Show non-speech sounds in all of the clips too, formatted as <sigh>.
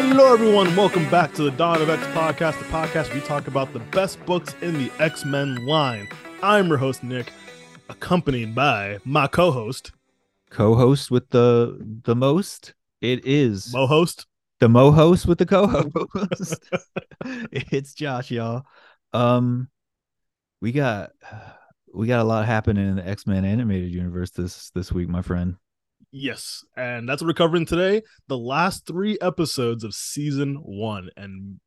Hello, everyone. Welcome back to the Dawn of X podcast, the podcast where we talk about the best books in the X Men line. I'm your host, Nick, accompanied by my co host, co-host with the the most. It is Mo host. the mo host with the co-host. <laughs> it's Josh, y'all. Um, we got <sighs> we got a lot happening in the X Men animated universe this this week, my friend. Yes. And that's what we're covering today the last three episodes of season one. And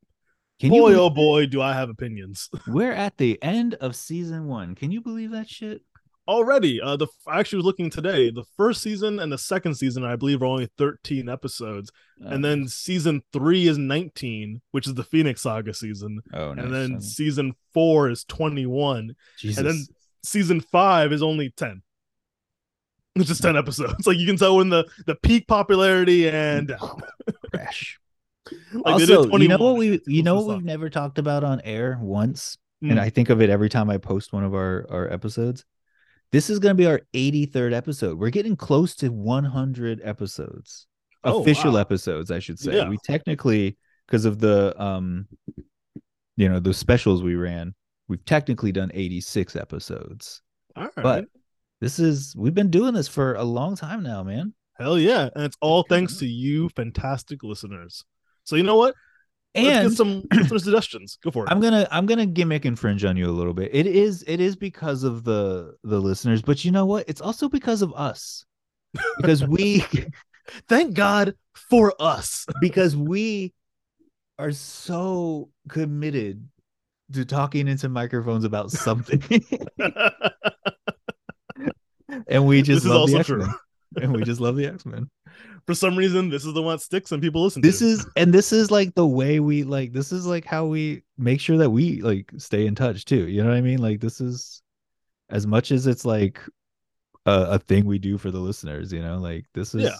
Can boy, you? oh boy, do I have opinions. <laughs> We're at the end of season one. Can you believe that shit? Already, uh, the I actually was looking today. The first season and the second season, I believe, are only 13 episodes. and Uh, then season three is 19, which is the Phoenix Saga season. oh, nice. and then season four is 21 Jesus. and then season five is only 10 <laughs> it's just 10 episodes <laughs> like you can tell when the the peak popularity and <laughs> crash. like also, you know what we you know what we've never talked about on air once, Mm. and I think of it every time I post one of our our episodes. This is going to be our 83rd episode. We're getting close to 100 episodes. Oh, Official wow. episodes, I should say. Yeah. We technically because of the um you know, the specials we ran, we've technically done 86 episodes. all right But this is we've been doing this for a long time now, man. hell yeah and it's all thanks to you fantastic listeners so you know what let's And get some <clears throat> suggestions go for it I'm gonna I'm gonna gimmick and fringe on you a little bit. It is it is because of the the listeners, but you know what? It's also because of us. Because we <laughs> thank god for us <laughs> because we are so committed to talking into microphones about something. <laughs> and we just This is love the also X-Men. true. and we just love the <laughs> X-Men. for some reason this is the one that sticks and people listen This to is and this is like the way we like this is like how we make sure that we like stay in touch too. You know what I mean? Like this is as much as it's like a, a thing we do for the listeners, you know, like this is Yeah.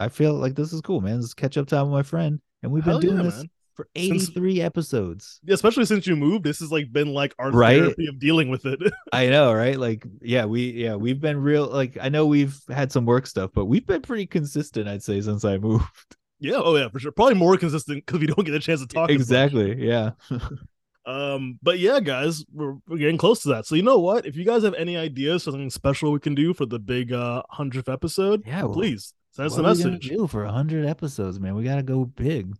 I feel like this is cool, man. This is catch up time with my friend. And we've been Hell doing yeah, this man. For Since- 83 episodes. Yeah, especially since you moved this has like been like our Right? therapy of dealing with it <laughs> I know, right? Like, yeah, we yeah, we've been real like I know we've had some work stuff, but we've been pretty consistent, I'd say, since I moved. Yeah, oh yeah, for sure. Probably more consistent because we don't get a chance to talk. exactly. Yeah. <laughs> Um, but yeah, guys, we're, we're getting close to that. So you know what? If you guys have any ideas for something special we can do for the big uh hundredth episode, Yeah, well, please send us a message. do for 100 episodes, man? We got to go big.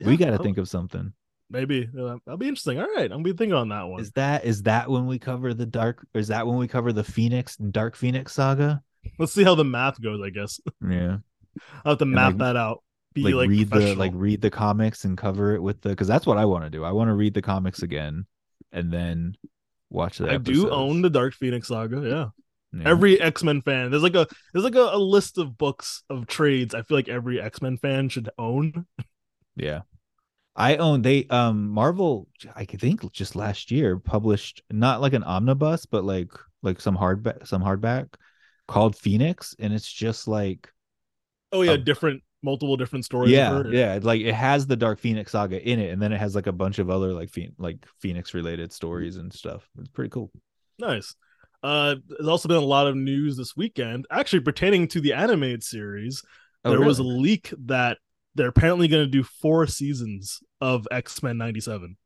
We got to oh, think of something. maybe uh, that'll be interesting. All right, I'm gonna be thinking on that one. Is that is that when we cover the dark or is that when we cover the Phoenix and Dark Phoenix saga? Let's see how the math goes. I guess <laughs> Yeah. I'll have to map like- that out. Be like, like, read the like read the comics and cover it with the cuz that's what I want to do. I want to read the comics again and then watch the I do own the Dark Phoenix saga. Yeah. Yeah. Every X Men fan, there's like a there's like a, a list of books of trades. I feel like every X Men fan should own. <laughs> Yeah. I own they um Marvel I think just last year published not like an omnibus but like like some hardback some hardback called Phoenix and it's just like Oh yeah, Um, different multiple different stories. yeah yeah like it has the Dark Phoenix saga in it and then it has like a bunch of other like Phoen- like Phoenix related stories and stuff. It's pretty cool. Nice. Uh, there's also been a lot of news this weekend, actually pertaining to the animated series. Oh, there was a leak that they're apparently going to do four seasons of X Men '97.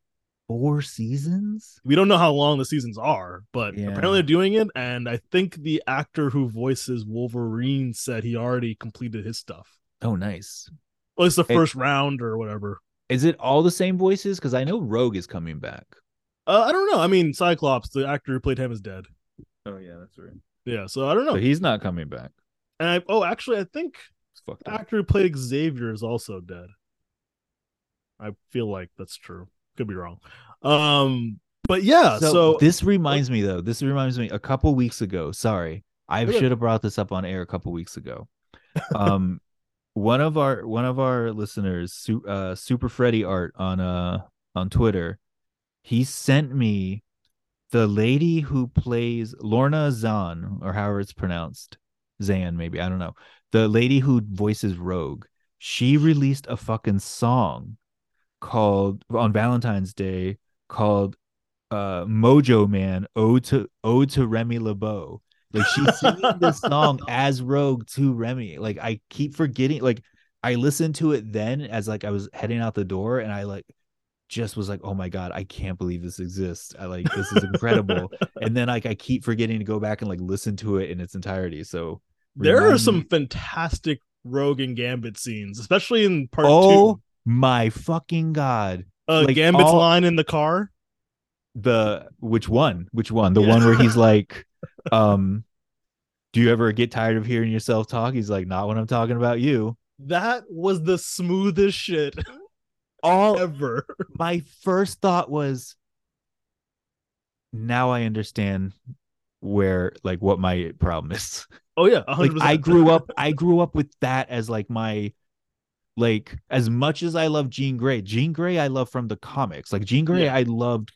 four seasons. We don't know how long the seasons are, but Yeah. apparently they're doing it. And I think the actor who voices Wolverine said he already completed his stuff. Oh, nice. Well, it's the Hey. first round or whatever. Is it all the same voices? Because I know Rogue is coming back. Uh, I don't know. I mean, Cyclops, the actor who played him, is dead. Oh yeah, that's right. Yeah, so I don't know. So he's not coming back. and I, oh, actually, I think It's fucked The up. actor who played Xavier is also dead. I feel like that's true. Could be wrong. Um, but yeah, so, this reminds me though. This reminds me a couple weeks ago. Sorry, I Okay. should have brought this up on air a couple weeks ago. Um, <laughs> one of our one of our listeners, uh, Super Freddy Art on uh on Twitter, he sent me the lady who plays Lorna Zann or however it's pronounced, Zan maybe I don't know. The lady who voices Rogue. She released a fucking song called on Valentine's Day called uh Mojo Man Ode to Ode to Remy LeBeau. Like she's singing this <laughs> song as Rogue to Remy. Like I keep forgetting like I listened to it then as like I was heading out the door and I like just was like, oh my God, I can't believe this exists. I like this is incredible. <laughs> and then like I keep forgetting to go back and like listen to it in its entirety. So there are some me... fantastic Rogue and Gambit scenes, especially in part oh, two. my fucking God. Uh like Gambit's all... line in the car. The which one? Which one? The yeah. one where he's <laughs> like, um, do you ever get tired of hearing yourself talk? He's like, not when I'm talking about you. That was the smoothest shit <laughs> all ever. My first thought was now I understand where like what my problem is. <laughs> Oh yeah, 100%. like I grew up I grew up with that as like my like as much as I love Jean Grey, Jean Grey I love from the comics. Like Jean Grey yeah. I loved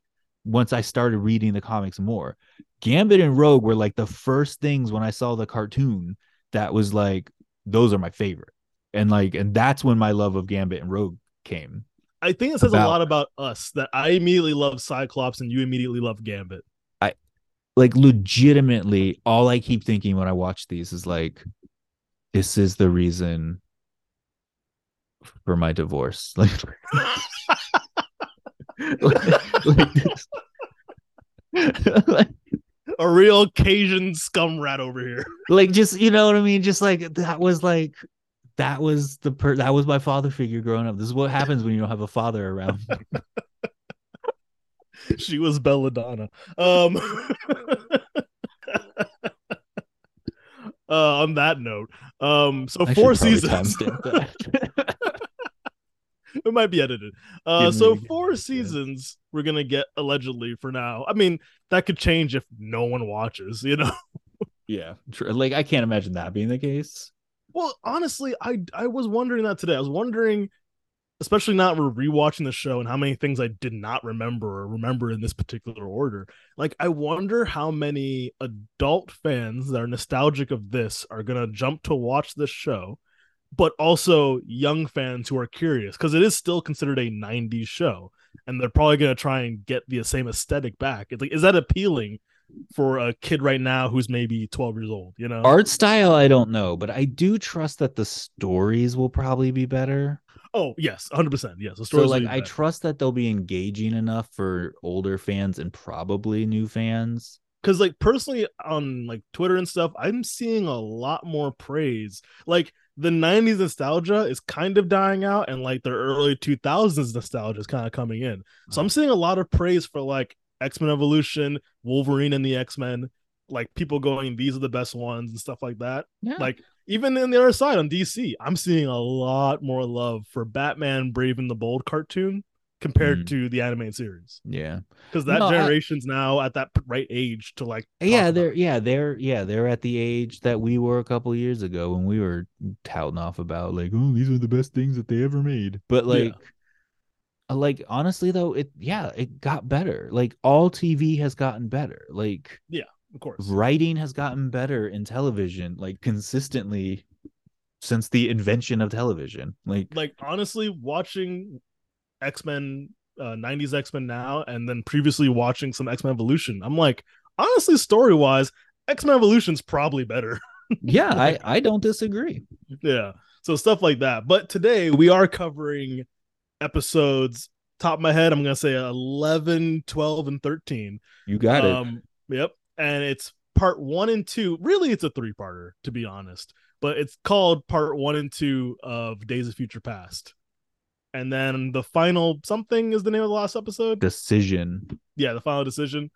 once I started reading the comics more. Gambit and Rogue were like the first things when I saw the cartoon that was like those are my favorite. And like and that's when my love of Gambit and Rogue came. I think it says about, a lot about us that I immediately love Cyclops and you immediately love Gambit. Like legitimately all I keep thinking when I watch these is like this is the reason for my divorce. Like, <laughs> like, like a real Cajun scum rat over here. Like just you know what I mean? Just like that was like that was the per that was my father figure growing up. This is what happens when you don't have a father around. <laughs> she was belladonna. Um uh on that note, um so I four seasons. <laughs> it might be edited. Uh, so four seasons yeah. we're gonna get allegedly for now. I mean, that could change if no one watches, you know. yeah, true. Like I can't imagine that being the case. Well, honestly, I I was wondering that today. I was wondering, especially not rewatching the show and how many things I did not remember or remember in this particular order. Like, I wonder how many adult fans that are nostalgic of this are gonna jump to watch this show but also young fans who are curious because it is still considered a 90s show and they're probably to try and get the same aesthetic back it's like is that appealing for a kid right now who's maybe 12 years old you know? Art style i don't know but i do trust that the stories will probably be better. Oh yes 100% yes the stories so like i trust that they'll be engaging enough for older fans and probably new fans. Because like personally on like twitter and stuff i'm seeing a lot more praise. Like the 90s nostalgia is kind of dying out and like the early 2000s nostalgia is kind of coming in. So I'm seeing a lot of praise for like X-Men Evolution, Wolverine and the X-Men, like people going these are the best ones and stuff like that. Yeah. Like even in the other side on DC, I'm seeing a lot more love for Batman Brave and the Bold cartoon compared mm. to the animated series. Yeah, because that no, generation's I, now at that right age to like. Yeah, they're yeah they're yeah they're at the age that we were a couple years ago when we were touting off about like oh these are the best things that they ever made, but like. Yeah. Uh, like honestly though it yeah it got better like all tv has gotten better like yeah of course writing has gotten better in television like consistently since the invention of television like like honestly watching X Men, uh, 90s X Men now, and then previously watching some X Men Evolution. I'm like, honestly, story wise, X Men Evolution's probably better. <laughs> yeah, I, I don't disagree. Yeah. So stuff like that. But today we are covering episodes, top of my head, I'm to say 11, 12, and 13. You got um, it. Yep. And it's part one and two. Really, it's a three parter, to be honest. But it's called part one and two of Days of Future Past and then the final something is the name of the last episode decision yeah the final decision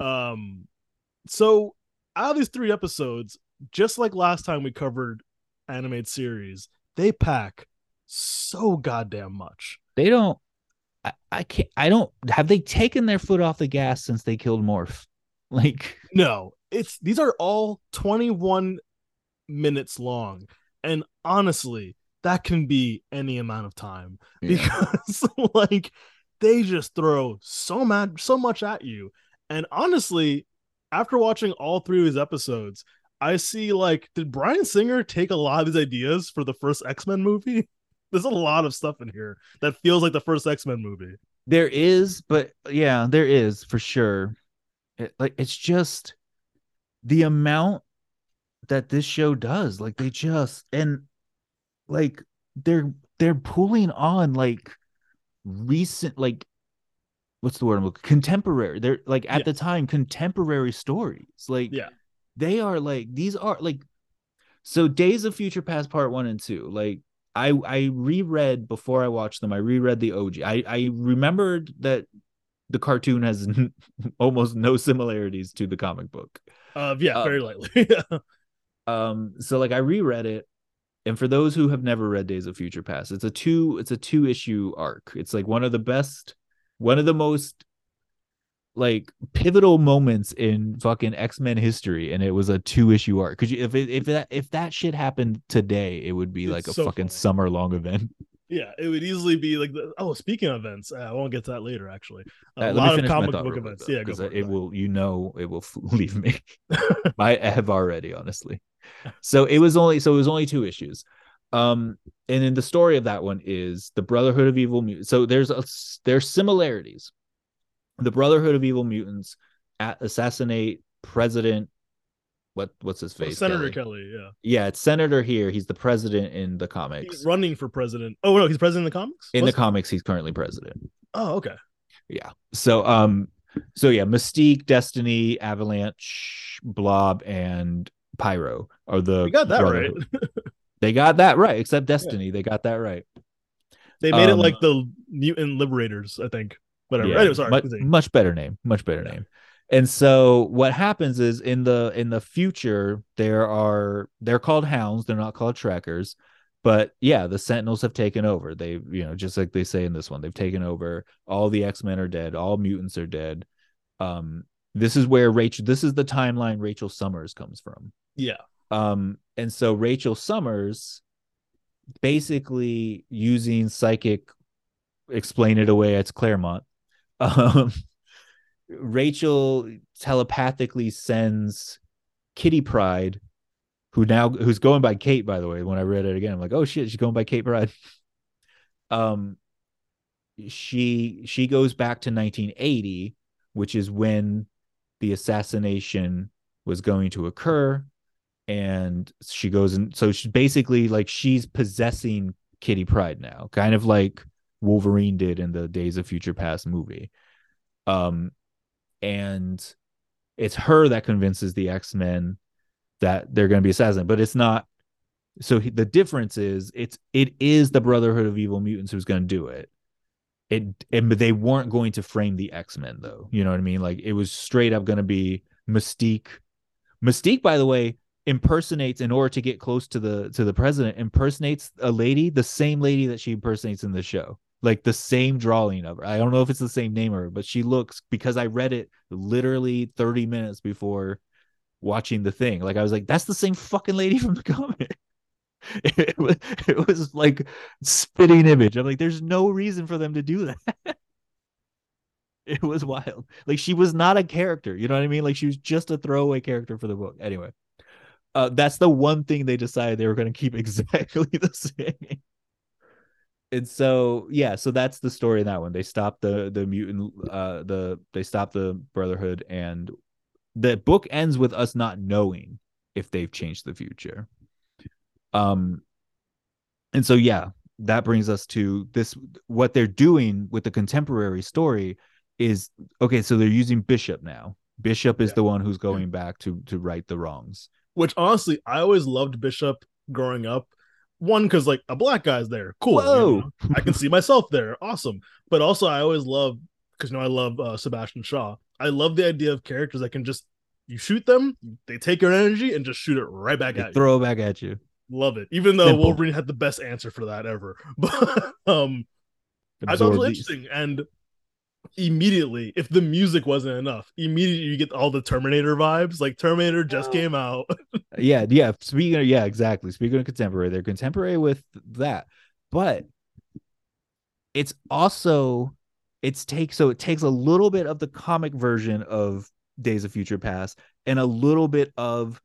um so out of these three episodes just like last time we covered animated series they pack so goddamn much they don't I, I can't i don't have they taken their foot off the gas since they killed morph? <laughs> Like no it's these are all 21 minutes long. And honestly that can be any amount of time yeah. because <laughs> like they just throw so mad so much at you. And honestly after watching all three of these episodes i see like did Bryan Singer take a lot of these ideas for the first x-men movie <laughs> there's a lot of stuff in here that feels like the first x-men movie there is but yeah there is for sure it, like it's just the amount that this show does like they just and like they're they're pulling on like recent like what's the word I'm looking contemporary. They're like at Yeah. the time contemporary stories. Like Yeah. they are like these are like so Days of Future Past Part One and Two. Like I I reread before I watched them. I reread the OG. I I remembered that the cartoon has <laughs> almost no similarities to the comic book. Uh, yeah, Uh, very lightly. <laughs> Um, so like I reread it, and for those who have never read Days of Future Past, it's a two it's a two issue arc. It's like one of the best, one of the most like pivotal moments in fucking X Men history, and it was a two issue arc. Because if it, if that if that shit happened today, it would be It's like a so fucking summer long event. <laughs> yeah, it would easily be like the, oh, speaking of events, uh, I won't get to that later. Actually, a lot of comic book events. though, Yeah, go it it. will you know it will <laughs> leave me. <laughs> I have already, honestly. So it was only so it was only two issues. Um, and then the story of that one is the Brotherhood of Evil. So there's a there's similarities. The Brotherhood of Evil Mutants at, assassinate President. What what's his Oh, face? Senator Kelly? Kelly. Yeah, Yeah, it's Senator here. He's the president in the comics. he's running for president. Oh no, he's president in the comics. in the Was- comics, he's currently president. oh, okay. yeah so um so yeah mystique destiny avalanche blob and pyro are the We got that right. They got that right except destiny they got that right They made it Um, like the mutant liberators, I think. Whatever. Yeah, much, much better name much better Yeah. name. And so what happens is in the in the future there are they're called hounds they're not called trackers but yeah the sentinels have taken over. They you know just like they say in this one they've taken over. All the x-men are dead all mutants are dead. Um this is where rachel this is the timeline rachel summers comes from. Yeah. um and so rachel summers basically using psychic explain it away it's claremont um <laughs> rachel telepathically sends kitty pryde who now who's going by kate by the way. When i read it again i'm like oh shit she's going by kate pryde. <laughs> Um she she goes back to 1980 which is when the assassination was going to occur. And she goes and so she basically like she's possessing kitty pryde now. Kind of like wolverine did in the days of future past movie. Um and it's her that convinces the x-men that they're going to be assassinated but it's not. So he, the difference is it's it is the brotherhood of evil mutants who's going to do it. It and they weren't going to frame the x-men though. You know what i mean? Like it was straight up going to be mystique. Mystique by the way impersonates in order to get close to the to the president impersonates a lady the same lady that she impersonates in the show like the same drawing of her. I don't know if it's the same name her but she looks because i read it literally 30 minutes before watching the thing. Like i was like that's the same fucking lady <laughs> from the comic. <laughs> It was, it was like spitting image. I'm like there's no reason for them to do that. <laughs> It was wild. Like she was not a character you know what i mean? Like she was just a throwaway character for the book. Anyway uh, that's the one thing they decided they were going to keep exactly the same and so yeah so that's the story in that one they stopped the the mutant uh the they stopped the brotherhood and the book ends with us not knowing if they've changed the future um and so yeah that brings us to this what they're doing with the contemporary story is okay so they're using bishop now bishop is Yeah. the one who's going back to to right the wrongs Which honestly, I always loved Bishop growing up. One, because like a black guy's there, cool. you know? I can see myself there, awesome. But also, I always love because you know I love uh, Sebastian Shaw. I love the idea of characters that can just you shoot them, they take your energy and just shoot it right back They at you. throw it back at you Love it. Even though Simple. Wolverine had the best answer for that ever. <laughs> But um I thought it was these. interesting. And immediately, if the music wasn't enough, immediately you get all the Terminator vibes. Like Terminator just Oh. came out. <laughs> yeah yeah speaking of yeah exactly speaking of contemporary they're contemporary with that but it's also it's take so it takes a little bit of the comic version of days of future past and a little bit of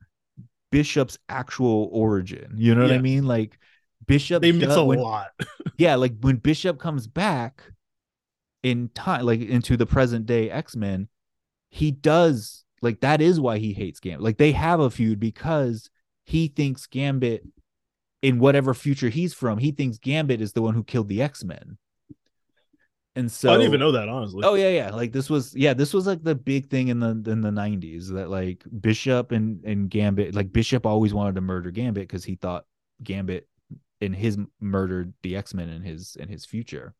bishop's actual origin you know what i mean like bishop they mix does- a when- lot. <laughs> yeah like when bishop comes back in time like into the present day x-men he does like that is why he hates gambit like they have a feud because he thinks gambit in whatever future he's from, he thinks Gambit is the one who killed the X Men. And so I didn't even know that honestly. Oh yeah, yeah. Like this was yeah, this was like the big thing in the in the nineties that like Bishop and and Gambit like Bishop always wanted to murder Gambit because he thought Gambit in his murdered the X Men in his in his future.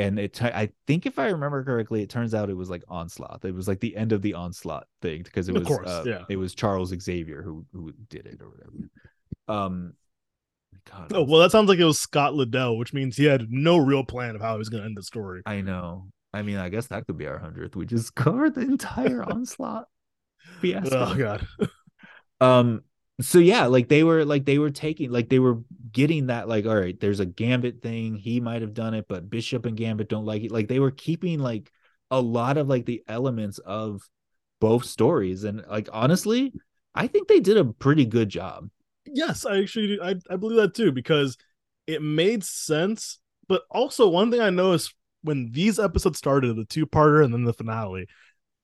And it, I think if I remember correctly, it turns out it was like Onslaught. It was like the end of the Onslaught thing because it Of was, course, uh, yeah. it was Charles Xavier who who did it or whatever. Um, God, Oh well, that sounds like it was Scott Lobdell, which means he had no real plan of how he was going to end the story. I know. I mean, I guess that could be our hundredth. We just <laughs> covered the entire <laughs> Onslaught fiasco. Oh god. um so yeah like they were like they were taking like they were getting that like all right there's a gambit thing he might have done it but bishop and gambit don't like it like they were keeping like a lot of like the elements of both stories and like honestly i think they did a pretty good job Yes, I actually I, I believe that too because it made sense. But also one thing I noticed when these episodes started, the two parter and then the finale,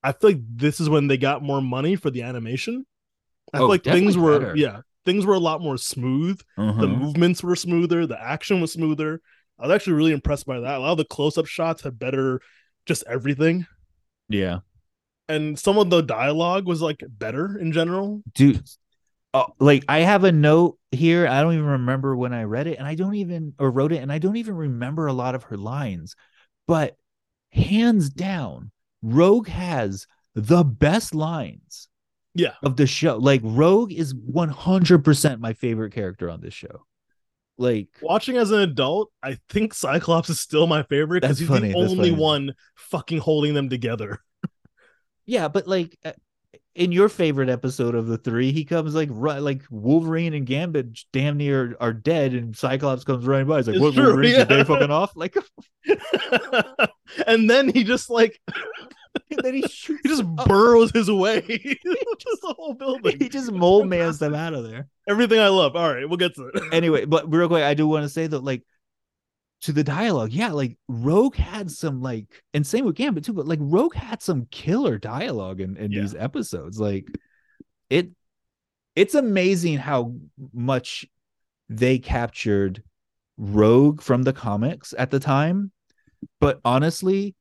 I feel like this is when they got more money for the animation. I Oh, feel like things were better. yeah, things were a lot more smooth. The Uh-huh. movements were smoother, the action was smoother. I was actually really impressed by that. A lot of the close-up shots had better just everything. yeah And some of the dialogue was like better in general. dude uh, like i have a note here i don't even remember when i read it and i don't even or wrote it and i don't even remember a lot of her lines but hands down rogue has the best lines Yeah. of the show like rogue is 100% my favorite character on this show like watching as an adult, I think Cyclops is still my favorite because he's funny, the that's only funny. one fucking holding them together. <laughs> yeah but like uh, in your favorite episode of the three he comes like ru- like wolverine and gambit damn near are dead and cyclops comes running by he's like what true, wolverine's yeah. fucking off <laughs> like <laughs> and then he just like <laughs> and then he shoots he just burrows his way <laughs> <laughs> just the whole building. he just mold mans them out of there Everything I love. All right, we'll get to it. anyway but real quick i do want to say that like to the dialogue yeah like rogue had some like and same with gambit too but like rogue had some killer dialogue in, in Yeah. these episodes like it it's amazing how much they captured rogue from the comics at the time but honestly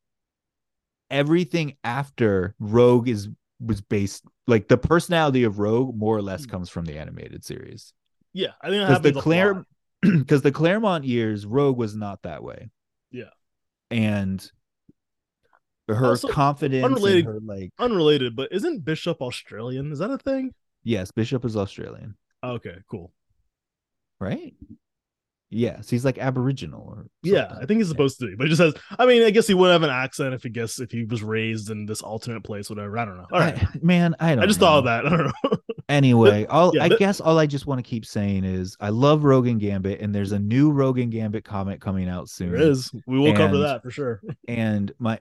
everything after rogue is was based like the personality of rogue more or less hmm. comes from the animated series Yeah, I think because the Claire because <clears throat> the Claremont years, Rogue was not that way. Yeah. and her Also, confidence, and unrelated- her like unrelated, but isn't Bishop Australian? Is that a thing? yes, Bishop is Australian, Okay, cool. right? Yes, he's like Aboriginal or Yeah. I think he's supposed to be, but he just has. I mean, I guess he would have an accent if he guess if he was raised in this alternate place, whatever. I don't know. All right, I- man, I don't. I just know. thought of that. I don't know. <laughs> Anyway, all yeah, I guess all I just want to keep saying is I love Rogan Gambit, and there's a new Rogan Gambit comic coming out soon. there is. We will cover that for sure. <laughs> and my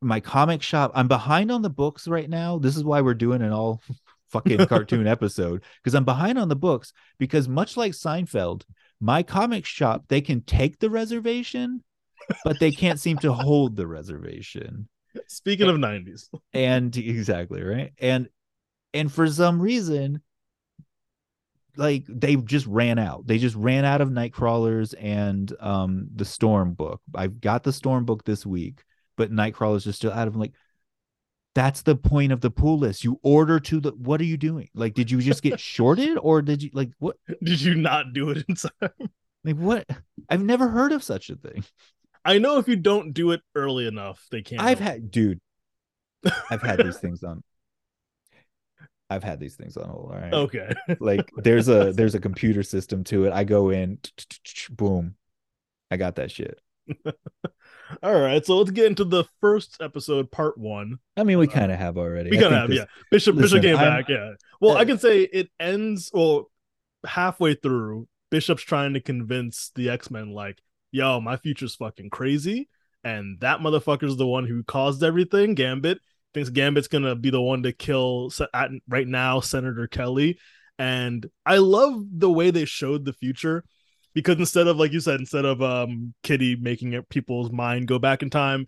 my comic shop i'm behind on the books right now this is why we're doing an all <laughs> fucking cartoon episode because i'm behind on the books because much like seinfeld my comic shop they can take the reservation but they can't seem to hold the reservation. Speaking of '90s, and exactly right? And and for some reason like they just ran out. They just ran out of nightcrawlers and um the storm book. I've got the storm book this week but nightcrawlers are still out of like that's the point of the pull list you order to the what are you doing like did you just get <laughs> shorted or did you like what did you not do it in time? like what i've never heard of such a thing I know if you don't do it early enough, they can't. i've help. had dude i've had these things on <laughs> i've had these things on hold all right Okay. like there's a there's a computer system to it i go in <tsk> boom i got that shit <laughs> All right. So let's get into the first episode, part one. i mean we kind of have already We kind of have, this- yeah. Bishop listen, Bishop came I'm- back, yeah. Well, I uh, can say it ends well halfway through. Bishop's trying to convince the X Men, like, "Yo, my future's fucking crazy," and that motherfucker's the one who caused everything. Gambit thinks Gambit's gonna be the one to kill at, right now Senator Kelly, and I love the way they showed the future because instead of like you said, instead of um Kitty making it people's mind go back in time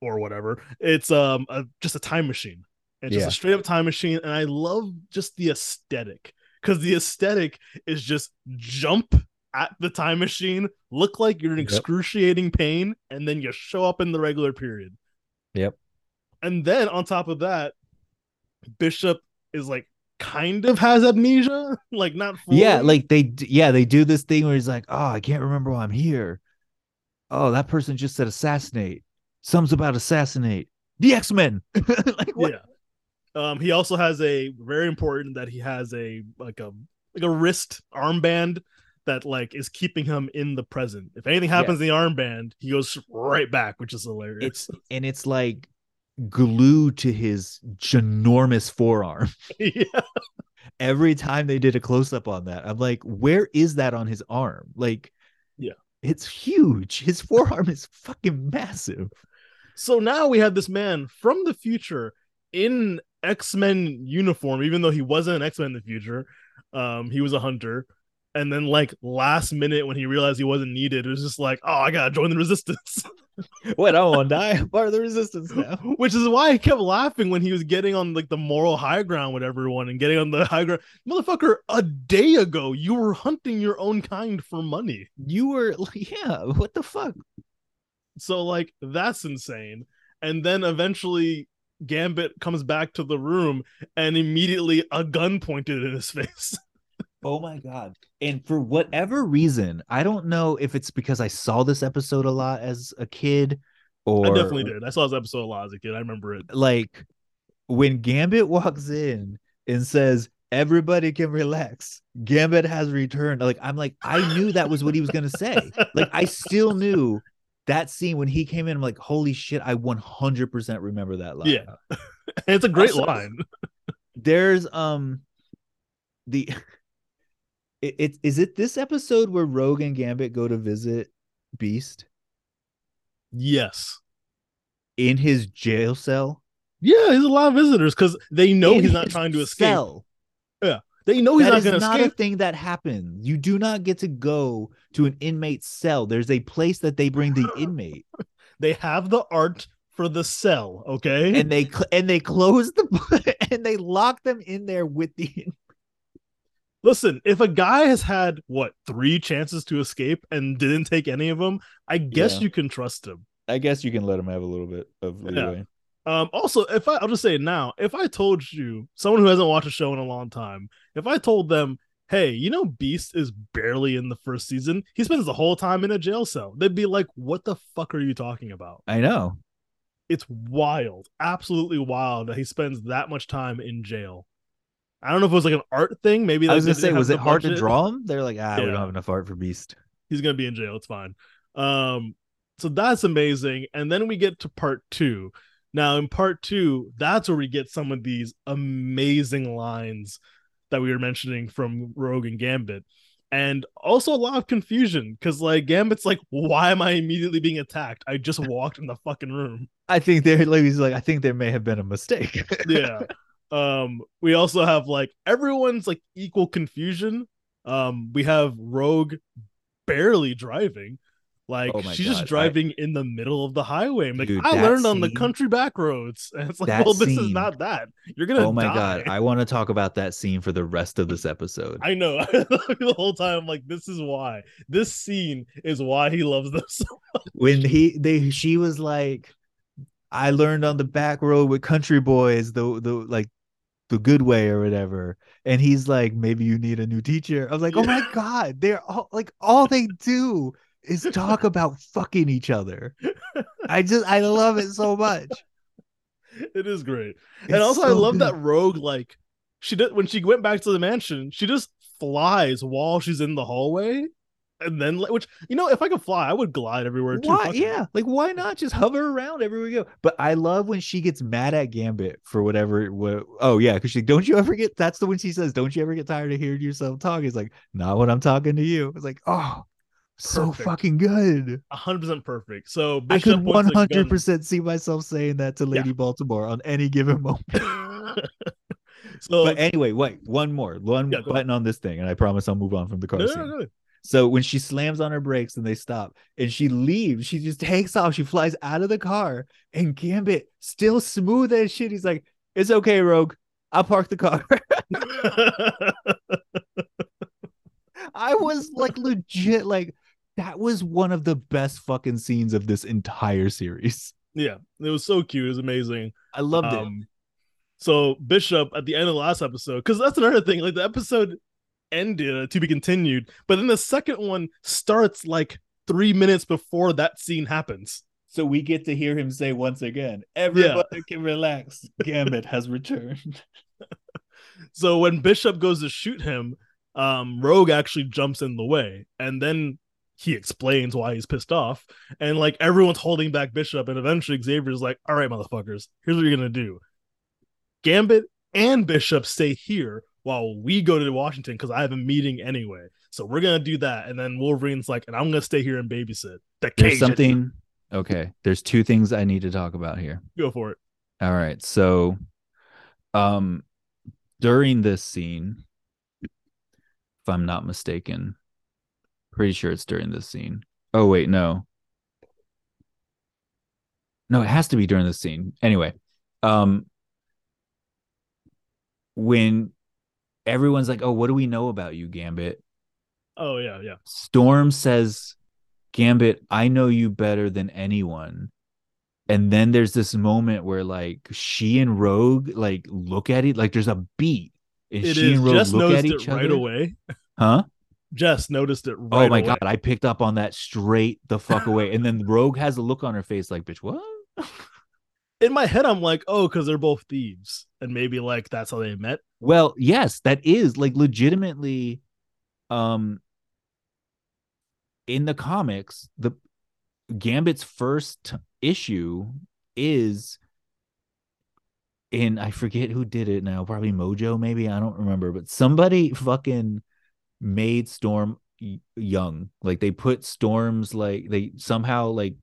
or whatever, it's um a, just a time machine. It's Yeah. just a straight up time machine, and I love just the aesthetic because the aesthetic is just jump at the time machine, look like you're in Yep. excruciating pain, and then you show up in the regular period. Yep. And then on top of that, Bishop is like kind of has amnesia, <laughs> like not fully. Yeah, like they yeah, they do this thing where he's like, "Oh, I can't remember why I'm here." Oh, that person just said assassinate. Something's about assassinate. The X-Men. <laughs> like what? yeah. Um, he also has a very important that he has a like a like a wrist armband that like is keeping him in the present. If anything happens in the armband, he goes right back, which is hilarious. It's and it's like glued to his ginormous forearm. <laughs> yeah. Every time they did a close up on that, I'm like, where is that on his arm? Like, Yeah. it's huge. His forearm is fucking massive. So now we have this man from the future in X-Men uniform, even though he wasn't an X-Men in the future. Um, he was a hunter. And then like last minute when he realized he wasn't needed, it was just like, oh, I gotta join the resistance. <laughs> Wait, I to die. I'm part of the resistance now. <laughs> Which is why I kept laughing when he was getting on like the moral high ground with everyone and getting on the high ground. Motherfucker, a day ago you were hunting your own kind for money. You were, <laughs> yeah. What the fuck? So like that's insane. And then eventually Gambit comes back to the room and immediately a gun pointed in his face. Oh my god. And for whatever reason, I don't know if it's because I saw this episode a lot as a kid or I definitely did. I saw this episode a lot as a kid. I remember it. like when Gambit walks in and says everybody can relax. Gambit has returned. Like I'm like I knew that was what he was going to say. Like I still <laughs> knew that scene when he came in I'm like holy shit I 100% remember that line. Yeah. <laughs> It's a great Also- line. there's um the it, it is it this episode where Rogue and Gambit go to visit Beast Yes. in his jail cell. Yeah, he's a lot of visitors because they know In he's not trying to escape. cell. They know he's That not going to escape. not a thing that happens. You do not get to go to an inmate's cell. There's a place that they bring the inmate, <laughs> They have the art for the cell, okay? and they cl- and they close the <laughs> and they lock them in there with the. Listen, if a guy has had what three chances to escape and didn't take any of them, I guess Yeah. you can trust him. I guess you can let him have a little bit of leeway. Um, also, if I, I'll just say it now, if I told you, someone who hasn't watched a show in a long time, if I told them, hey, you know, Beast is barely in the first season, he spends the whole time in a jail cell, they'd be like, what the fuck are you talking about? I know. It's wild, absolutely wild that he spends that much time in jail. I don't know if it was like an art thing. Maybe I was gonna say, was it hard to draw him? They're like, ah, we don't have enough art for Beast. he's gonna be in jail. It's fine. Um, so that's amazing. And then we get to part two. Now, in part two, that's where we get some of these amazing lines that we were mentioning from Rogue and Gambit. And also a lot of confusion because like Gambit's like, why am I immediately being attacked? I just walked in the fucking room. I think there, like he's like, I think there may have been a mistake. yeah. <laughs> Um, we also have like everyone's like equal confusion. Um, we have Rogue barely driving. Like Oh she's God, just I- driving in the middle of the highway. I'm like, Dude, I learned on the country back roads. <laughs> And it's like, well, this is not that. You're gonna oh my die. god, I want to talk about that scene for the rest of this episode. I know <laughs> the whole time. I'm like, this is why. This scene is why he loves them <laughs> this. when he they she was like, I learned on the back road with country boys, the the like the good way or whatever. And he's like, maybe you need a new teacher. I was like, oh my god, they're all like all they do is talk about fucking each other. I just I love it so much. it is great. It's and also I love good. that Rogue like she did when she went back to the mansion, she just flies while she's in the hallway. And then which you know, if I could fly, I would glide everywhere too. Why? Yeah, like why not just hover around everywhere we go? But I love when she gets mad at Gambit for whatever. What? Oh yeah, because she don't you ever get? That's the one she says. Don't you ever get tired of hearing yourself talk? It's like not when I'm talking to you. It's like oh, so Perfect. fucking good. hundred percent perfect. So I could wants one a gun- hundred percent see myself saying that to Lady Baltimore on any given moment. <laughs> so But anyway, wait, one more, one Yeah, button on this thing, and I promise I'll move on from the car no, no, no. So when she slams on her brakes and they stop and she leaves, she just takes off. She flies out of the car and Gambit still smooth as shit. He's like, it's okay, Rogue. I'll park the car. <laughs> I was like legit like that was one of the best fucking scenes of this entire series. Yeah, it was so cute. It was amazing. I loved it. Um, so Bishop at the end of the last episode, because that's another thing. Like the episode ended uh, to be continued, but then the second one starts like three minutes before that scene happens. So we get to hear him say once again, everybody can relax. <laughs> Gambit has returned. <laughs> So when Bishop goes to shoot him, um, Rogue actually jumps in the way, and then he explains why he's pissed off, and like everyone's holding back Bishop, and eventually Xavier's like, "All right, motherfuckers, here's what you're gonna do: Gambit and Bishop stay here while we go to Washington because I have a meeting anyway. So we're gonna do that, and then Wolverine's like, and I'm gonna stay here and babysit. The There's something okay. There's two things I need to talk about here. Go for it. All right. So um during this scene, if I'm not mistaken, pretty sure it's during this scene. Oh wait, no. No, it has to be during this scene. Anyway, um when everyone's like, "Oh, what do we know about you, Gambit?" Oh yeah, yeah. Storm says, Gambit, I know you better than anyone. And then there's this moment where like she and Rogue like look at it, like there's a beat. And It she is. and Rogue Jess look at each it right other. away. Huh? Jess noticed it oh right oh my away. god, I picked up on that straight the fuck away. And then Rogue has a look on her face like, bitch, what? In my head, I'm like, oh, because they're both thieves, and maybe like that's how they met. Well, yes, that is like legitimately um in the comics, the Gambit's first issue is in I forget who did it now, probably Mojo maybe, I don't remember, but somebody fucking made Storm young. Like they put Storm's like they somehow like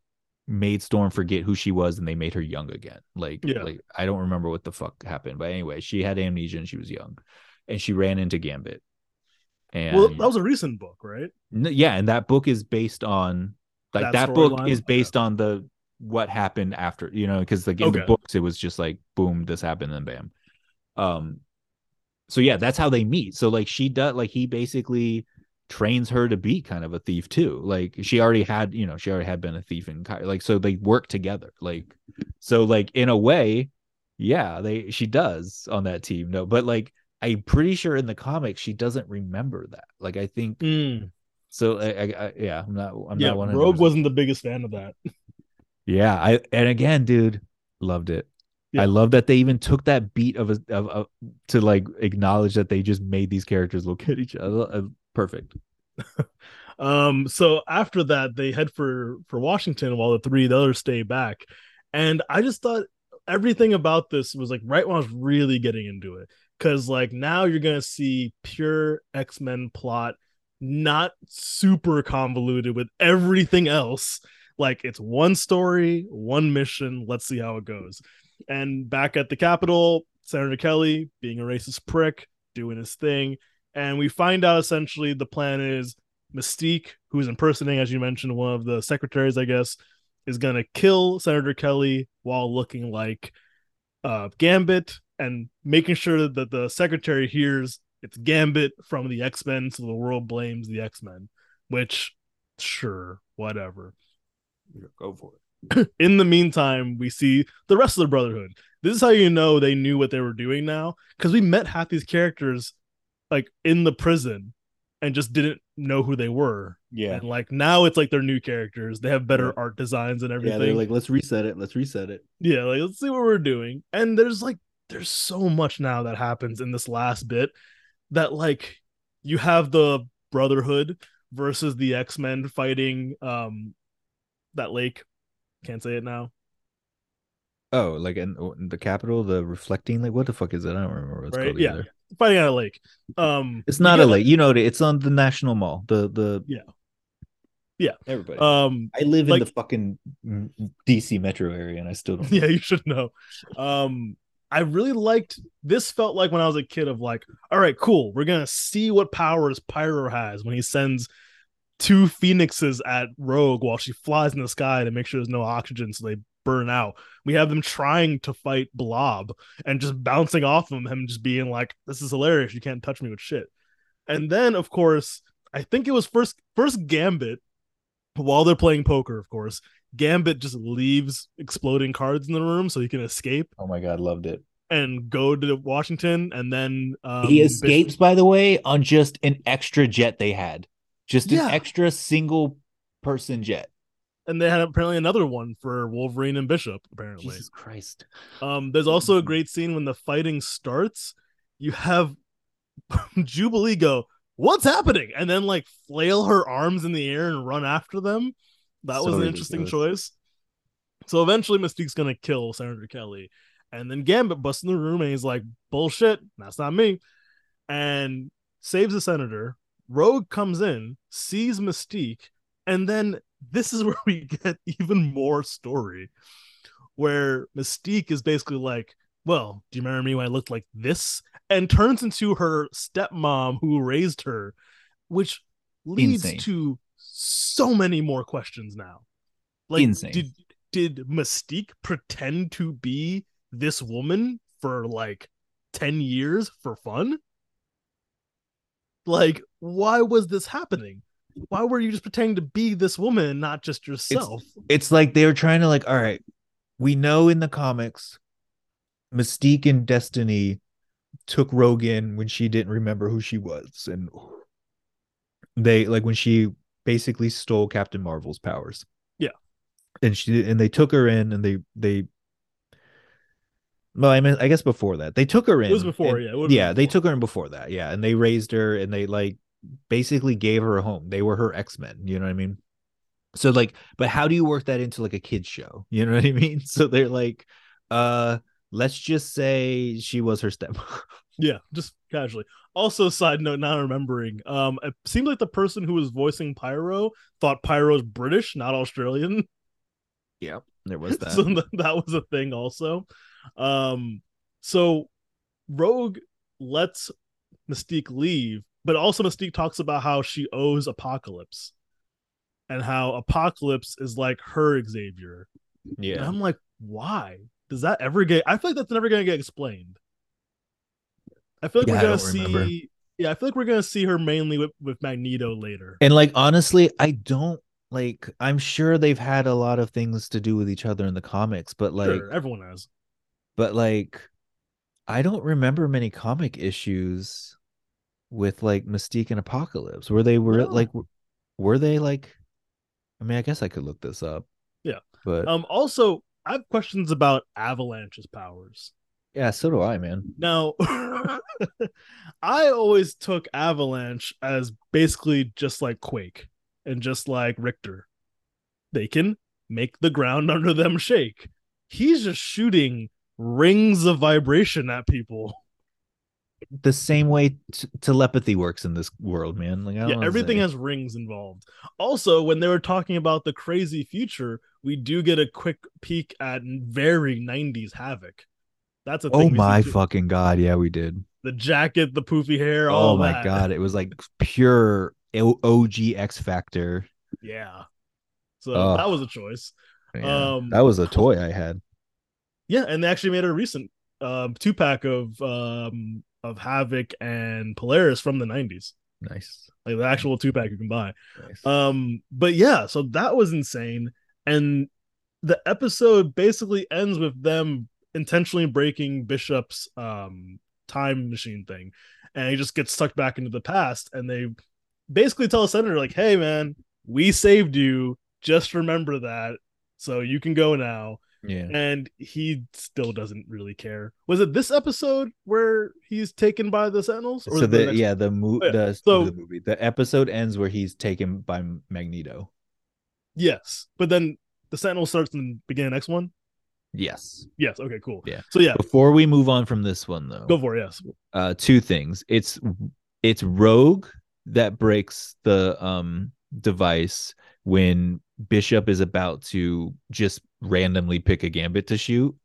made Storm forget who she was and they made her young again. Like Yeah. like I don't remember what the fuck happened, but anyway, she had amnesia and she was young. And she ran into Gambit. And Well, that was a recent book, right? N- yeah, and that book is based on like That that, book storyline? is based on the what happened after, you know, because like in Okay. the books it was just like boom, this happened, and bam. Um so yeah, that's how they meet. So like she does like he basically trains her to be kind of a thief too. Like she already had, you know, she already had been a thief in like so they work together. Like so like in a way, yeah, they she does on that team. No, but like I'm pretty sure in the comics she doesn't remember that. Like I think hmm. so. I, I, I yeah, I'm not. I'm yeah, not 100%. Rogue wasn't the biggest fan of that. Yeah, I and again, dude, loved it. Yeah. I love that they even took that beat of a of, of to like acknowledge that they just made these characters look at each other. Uh, Perfect. <laughs> Um, so after that, they head for for Washington while the three the others stay back. And I just thought everything about this was like right when I was really getting into it. Cause like now you're gonna see pure X-Men plot, not super convoluted with everything else. Like it's one story, one mission. Let's see how it goes. And back at the Capitol, Senator Kelly being a racist prick, doing his thing. And we find out essentially the plan is Mystique, who is impersonating, as you mentioned, one of the secretaries, I guess, is going to kill Senator Kelly while looking like uh, Gambit and making sure that the secretary hears it's Gambit from the X Men, so the world blames the X Men, which, sure, whatever. Go for it. <clears throat> In the meantime, we see the rest of the Brotherhood. This is how you know they knew what they were doing now, because we met half these characters like in the prison and just didn't know who they were. Yeah. And like now it's like they're new characters. They have better Yeah. art designs and everything. Yeah, they're like, let's reset it. Let's reset it. yeah, like let's see what we're doing. And there's like there's so much now that happens in this last bit that like you have the Brotherhood versus the X-Men fighting um that lake. Can't say it now. Oh, like in, the capital, the reflecting like what the fuck is it? I don't remember what it's Right? called Yeah. either. Fighting at a lake. Um It's not a lake. You know, it- it's on the National Mall. The the Yeah. Yeah. Everybody. Um I live like- in the fucking DC metro area, and I still don't. <laughs> yeah, you should know. Um, I really liked this. Felt like when I was a kid, of like, all right, cool, we're gonna see what powers Pyro has when he sends two phoenixes at Rogue while she flies in the sky to make sure there's no oxygen, so they burn out. We have them trying to fight Blob and just bouncing off him, him just being like, "This is hilarious. You can't touch me with shit." And then, of course, I think it was first first Gambit while they're playing poker. Of course, Gambit just leaves exploding cards in the room so he can escape Oh my god, loved it. and go to Washington. And then um, he Bish- escapes, by the way, on just an extra jet they had, just Yeah. an extra single person jet. And they had apparently another one for Wolverine and Bishop. Apparently, Jesus Christ! Um, there's also a great scene when the fighting starts. You have <laughs> Jubilee go, "What's happening?" and then like flail her arms in the air and run after them. That was an interesting choice. So eventually, Mystique's gonna kill Senator Kelly, and then Gambit busts in the room and he's like, "Bullshit, that's not me," and saves the senator. Rogue comes in, sees Mystique, and then this is <laughs> where we get even more story where Mystique is basically like, Well, do you remember me when I looked like this? And turns into her stepmom who raised her, which leads Insane. to so many more questions now. Like, Insane. did did Mystique pretend to be this woman for like 10 years for fun? Like, why was this happening? Why were you just pretending to be this woman not just yourself? It's like they were trying to like, all right, we know in the comics, Mystique and Destiny took Rogan when she didn't remember who she was, and they like when she basically stole Captain Marvel's powers. Yeah. and she and they took her in, and they they. Well, I mean, I guess before that they took her in. It was before, and- yeah, it would've been yeah, they took her in before that, yeah, and they raised her, and they like basically gave her a home. They were her X Men. You know what I mean? So like, but how do you work that into like a kids show? <laughs> You know what I mean? So they're like, uh, let's just say she was her step. <laughs> Yeah, just casually. Also, side note, now remembering, um, it seemed like the person who was voicing Pyro thought Pyro's British, not Australian. <laughs> yep, there was that. so th- that was a thing also. Um, so Rogue lets Mystique leave, but also Mystique talks about how she owes Apocalypse and how Apocalypse is like her Xavier. And yeah, I'm like, why? Does that ever get? I feel like that's never gonna get explained. I feel like Yeah, we're gonna see. remember. Yeah, I feel like we're gonna see her mainly with with Magneto later. and like honestly, I don't like. I'm sure they've had a lot of things to do with each other in the comics, but like, sure, everyone has. but like, I don't remember many comic issues with like Mystique and Apocalypse. Were they were No. like, were they like? I mean, I guess I could look this up. Yeah. but Um. Also, I have questions about Avalanche's powers. yeah, so do I, man. Now, <laughs> I always took Avalanche as basically just like Quake and just like Richter. They can make the ground <laughs> under them shake. He's just shooting rings of vibration at people. The same way t- telepathy works in this world, man. Like, Yeah, everything say. has rings involved. Also, when they were talking about the crazy future, we do get a quick peek at very 90s Havoc. That's a thing. Oh my fucking god! Yeah, we did. The jacket, the poofy hair. Oh my that. god, it was like pure OG X Factor. Yeah. So Ugh. that was a choice. Yeah, Um, that was a toy I had. Yeah, and they actually made a recent um, two pack of um, of Havoc and Polaris from the 90s. Nice. Like the actual two pack you can buy. nice. Um, but yeah, so that was insane. And the episode basically ends with them intentionally breaking Bishop's um time machine thing. And he just gets sucked back into the past. And they basically tell senator, like, hey man, we saved you. Just remember that. So you can go now. Yeah. And he still doesn't really care. Was it this episode where he's taken by the Sentinels? So the the, yeah the mo- Oh, yeah. the, So- the movie the episode ends where he's taken by Magneto. Yes. But then the Sentinel starts in the beginning next one. Yes. Yes. Okay. Cool. Yeah. So yeah, Before we move on from this one though, go for it. Yes. uh two things it's it's rogue that breaks the um device when bishop is about to just randomly pick a gambit to shoot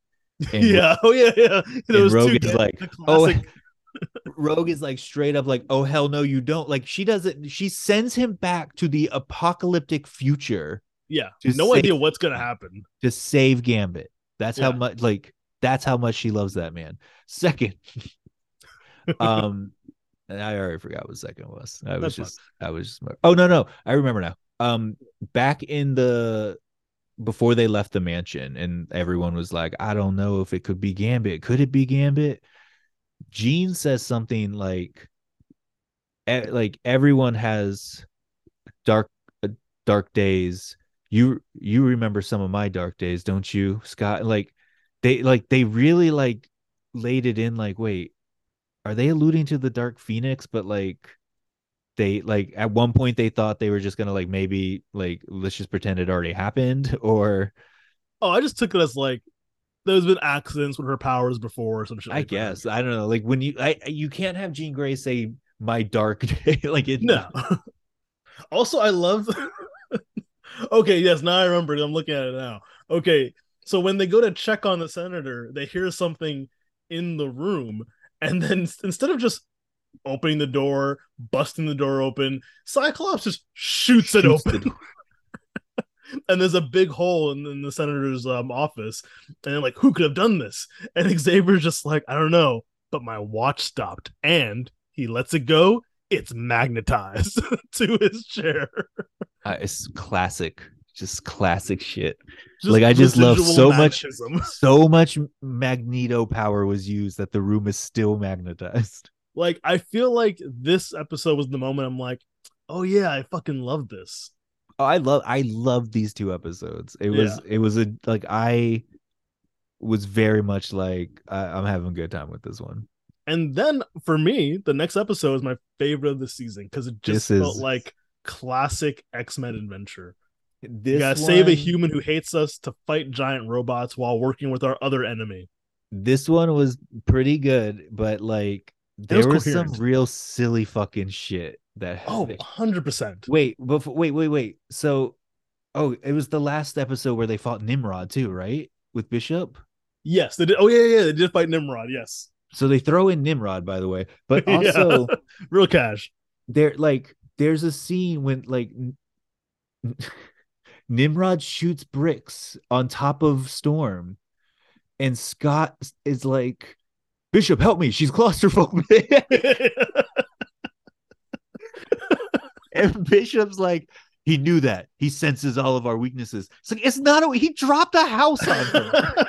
and <laughs> yeah. Oh yeah. Yeah. <laughs> Those Rogue two is like, oh, <laughs> rogue is like straight up like oh hell no you don't like she doesn't she sends him back to the apocalyptic future Yeah, no say- idea what's gonna happen. to save Gambit. That's how much like that's how much she loves that man. Second, um, I already forgot what second was. I was That's fine. just I was just oh no no I remember now. Um, back in the before they left the mansion, and everyone was like, I don't know if it could be Gambit. Could it be Gambit? Jean says something like, like everyone has dark uh, dark days you you remember some of my dark days don't you scott like they like they really like laid it in like wait are they alluding to the dark phoenix but like they like at one point they thought they were just gonna like maybe like let's just pretend it already happened <laughs> or Oh, I just took it as like there's been accidents with her powers before or some shit. i like that. guess i don't know like when you i you can't have jean grey say my dark <laughs> day like it No. <laughs> also, I love. okay, yes, now I remember. it. I'm looking at it now. Okay, so when they go to check on the senator, they hear something in the room, and then instead of just opening the door, busting the door open, Cyclops just shoots, it Shoots the open. <laughs> and there's a big hole in, in the senator's um, office, and they're like, "Who could have done this?" And <laughs> Xavier's just like, "I don't know, but my watch stopped," and he lets it go. It's magnetized <laughs> to his chair. uh, it's classic just classic shit Just Like, I just love so much- so much magneto power was used that the room is still magnetized Like I feel like this episode was the moment I'm like, "Oh yeah, I fucking love this." Oh, I love I love these two episodes. It was it was a like I was very much like I, I'm having a good time with this one. And then for me, the next episode is my favorite of the season because it just This felt is- like classic X Men adventure. This you gotta save a human who hates us to fight giant robots while working with our other enemy. This one was pretty good, but like there was some real silly fucking shit that Oh, 100%. Wait, before, wait, wait, wait. So, oh, it was the last episode where they fought Nimrod too, right? With Bishop. Yes, they did. Oh, yeah, yeah, they did fight Nimrod. Yes. So they throw in Nimrod, by the way, but <laughs> Yeah. also <laughs> Real cash. there, like, there's a scene when like <laughs> Nimrod shoots bricks on top of Storm, and Scott is like, "Bishop, help me! She's claustrophobic." <laughs> <laughs> and Bishop's like, "He knew that. He senses all of our weaknesses." It's like it's not a. He dropped a house on her.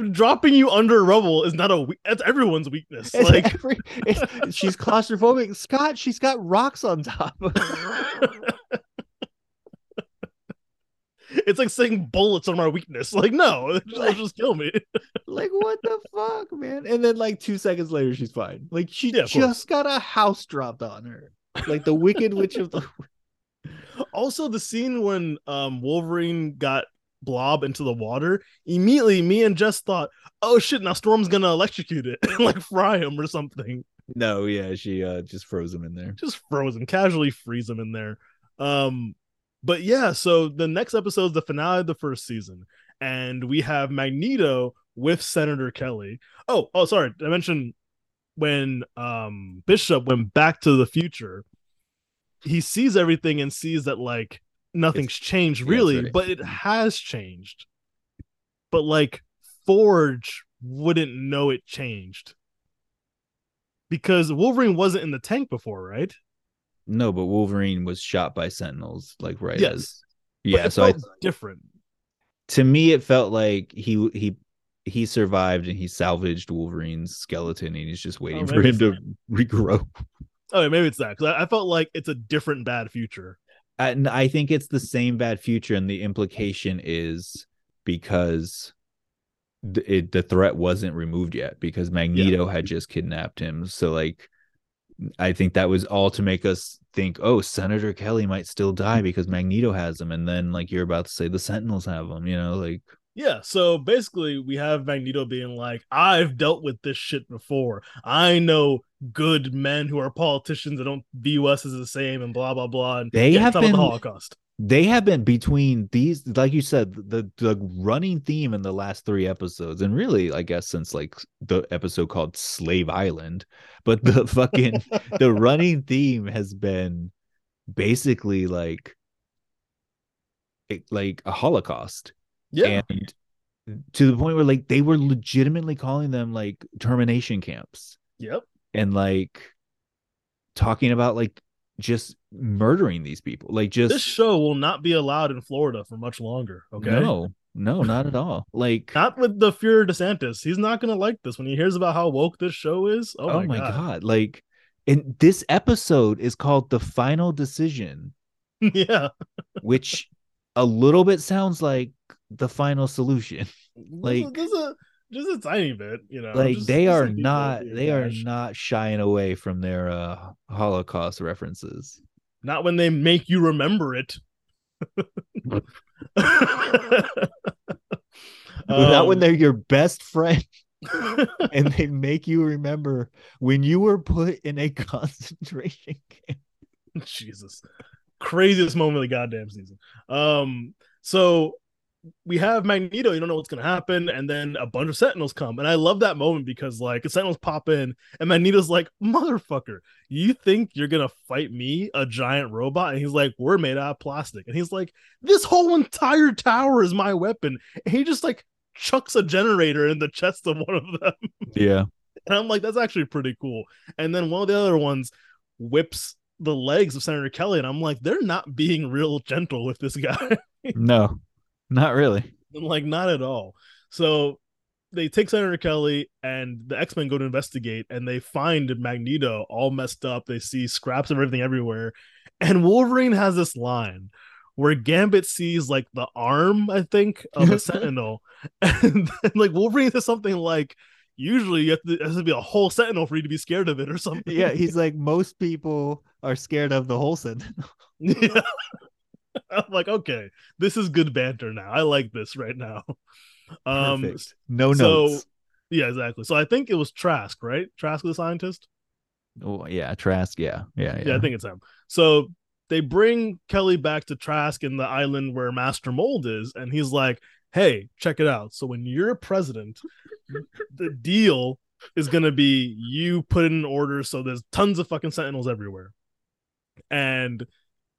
<laughs> Dropping you under rubble is not a. That's everyone's weakness. It's Like, every- she's claustrophobic. Scott, she's got rocks on top. It's like saying bullets are my weakness. <laughs> Like, no, <laughs> it'll just kill me. <laughs> like what the fuck, man? And then like two seconds later, she's fine. Like she Yeah, just got a house dropped on her. Like the Wicked Witch of the. Also, the scene when um Wolverine got Blob into the water, immediately me and Jess thought, "Oh shit, now Storm's gonna electrocute it and like fry him or something." No, yeah, she uh just froze him in there. Just froze him, casually freeze him in there. Um, but yeah, so the next episode is the finale of the first season, and we have Magneto with Senator Kelly. Oh, oh, sorry, I mentioned when um Bishop went back to the future, he sees everything and sees that like nothing's changed really, that's right. but it has changed. But like Forge wouldn't know it changed. Because Wolverine wasn't in the tank before, right? No, but Wolverine was shot by Sentinels, like right Yes. as yeah. So I, different. to me, it felt like he he he survived and he salvaged Wolverine's skeleton, and he's just oh, waiting Oh, for him to regrow. Oh, maybe it's that because I, I felt like it's a different bad future. And I think it's the same bad future, and the implication is because th- it, the threat wasn't removed yet because Magneto had just kidnapped him. So like, I think that was all to make us think, oh, Senator Kelly might still die because Magneto has him, and then like you're about to say the Sentinels have him. You know, like Yeah, so basically we have Magneto being like, I've dealt with this shit before. I know good men who are politicians that don't view us as the same and blah blah blah. And They yeah, have been- the Holocaust. They have been between these like you said the the running theme in the last three episodes and really i guess since like the episode called slave island but the <laughs> fucking the running theme has been basically like like a holocaust Yeah. and to the point where like they were legitimately calling them like termination camps Yep. and like talking about like just murdering these people like just This show will not be allowed in Florida for much longer. Okay. no no not at all like Not with the Fuhrer DeSantis. He's not gonna like this when he hears about how woke this show is. Oh, oh, my, god. like and this episode is called the final decision <laughs> yeah. which a little bit sounds like the final solution Like just a just a tiny bit, you know. like just- they just are not they are not shying away from their uh holocaust references not when they make you remember it. <laughs> not when Um, they're your best friend <laughs> and they make you remember when you were put in a <laughs> concentration camp Jesus. Craziest moment of the goddamn season. Um, so we have Magneto, you don't know what's gonna happen, and then a bunch of sentinels come. And I love that moment because like the sentinels pop in, and Magneto's like, motherfucker, you think you're gonna fight me, a giant robot? And he's like, We're made out of plastic. And he's like, This whole entire tower is my weapon. And he just like chucks a generator in the chest of one of them. <laughs> yeah And I'm like, that's actually pretty cool. And then one of the other ones whips the legs of Senator Kelly, and I'm like, they're not being real gentle with this guy. <laughs> no not really like, not at all. So they take Senator Kelly, and the X Men go to investigate, and they find Magneto all messed up. They see scraps of everything everywhere. And Wolverine has this line where Gambit sees like the arm, I think, of a <laughs> Sentinel, and then like Wolverine says something like, "Usually, you have to, has to be a whole Sentinel for you to be scared of it, or something." yeah he's <laughs> like most people are scared of the whole sentinel yeah. <laughs> I'm like, okay, this is good banter now. I like this right now. <laughs> Um, Perfect. no so- notes yeah, exactly. So I think it was Trask, right? Trask the scientist. oh yeah trask yeah yeah yeah, Yeah, I think it's him. So they bring Kelly back to Trask in the island where Master Mold is, and he's like, "Hey, check it out. So when you're president, the <laughs> deal is gonna be you put in an order so there's tons of fucking Sentinels everywhere." And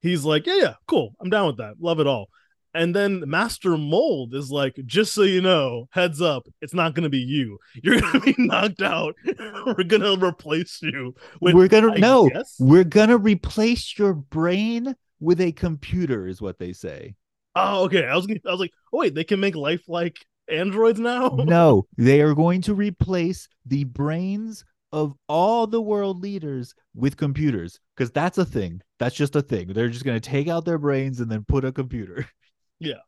he's like, "Yeah, yeah, cool. I'm down with that. Love it all." And then Master Mold is like, just so you know, heads up, it's not gonna be you. You're <laughs> gonna be knocked out. <laughs> We're gonna replace you. with, we're gonna no guess- we're gonna replace your brain with a computer is what they say Oh, okay. I was I was like, oh wait, they can make lifelike androids now. no <laughs> they are going to replace the brains of all the world leaders with computers because that's a thing that's just a thing they're just going to take out their brains and then put a computer <laughs> Yeah.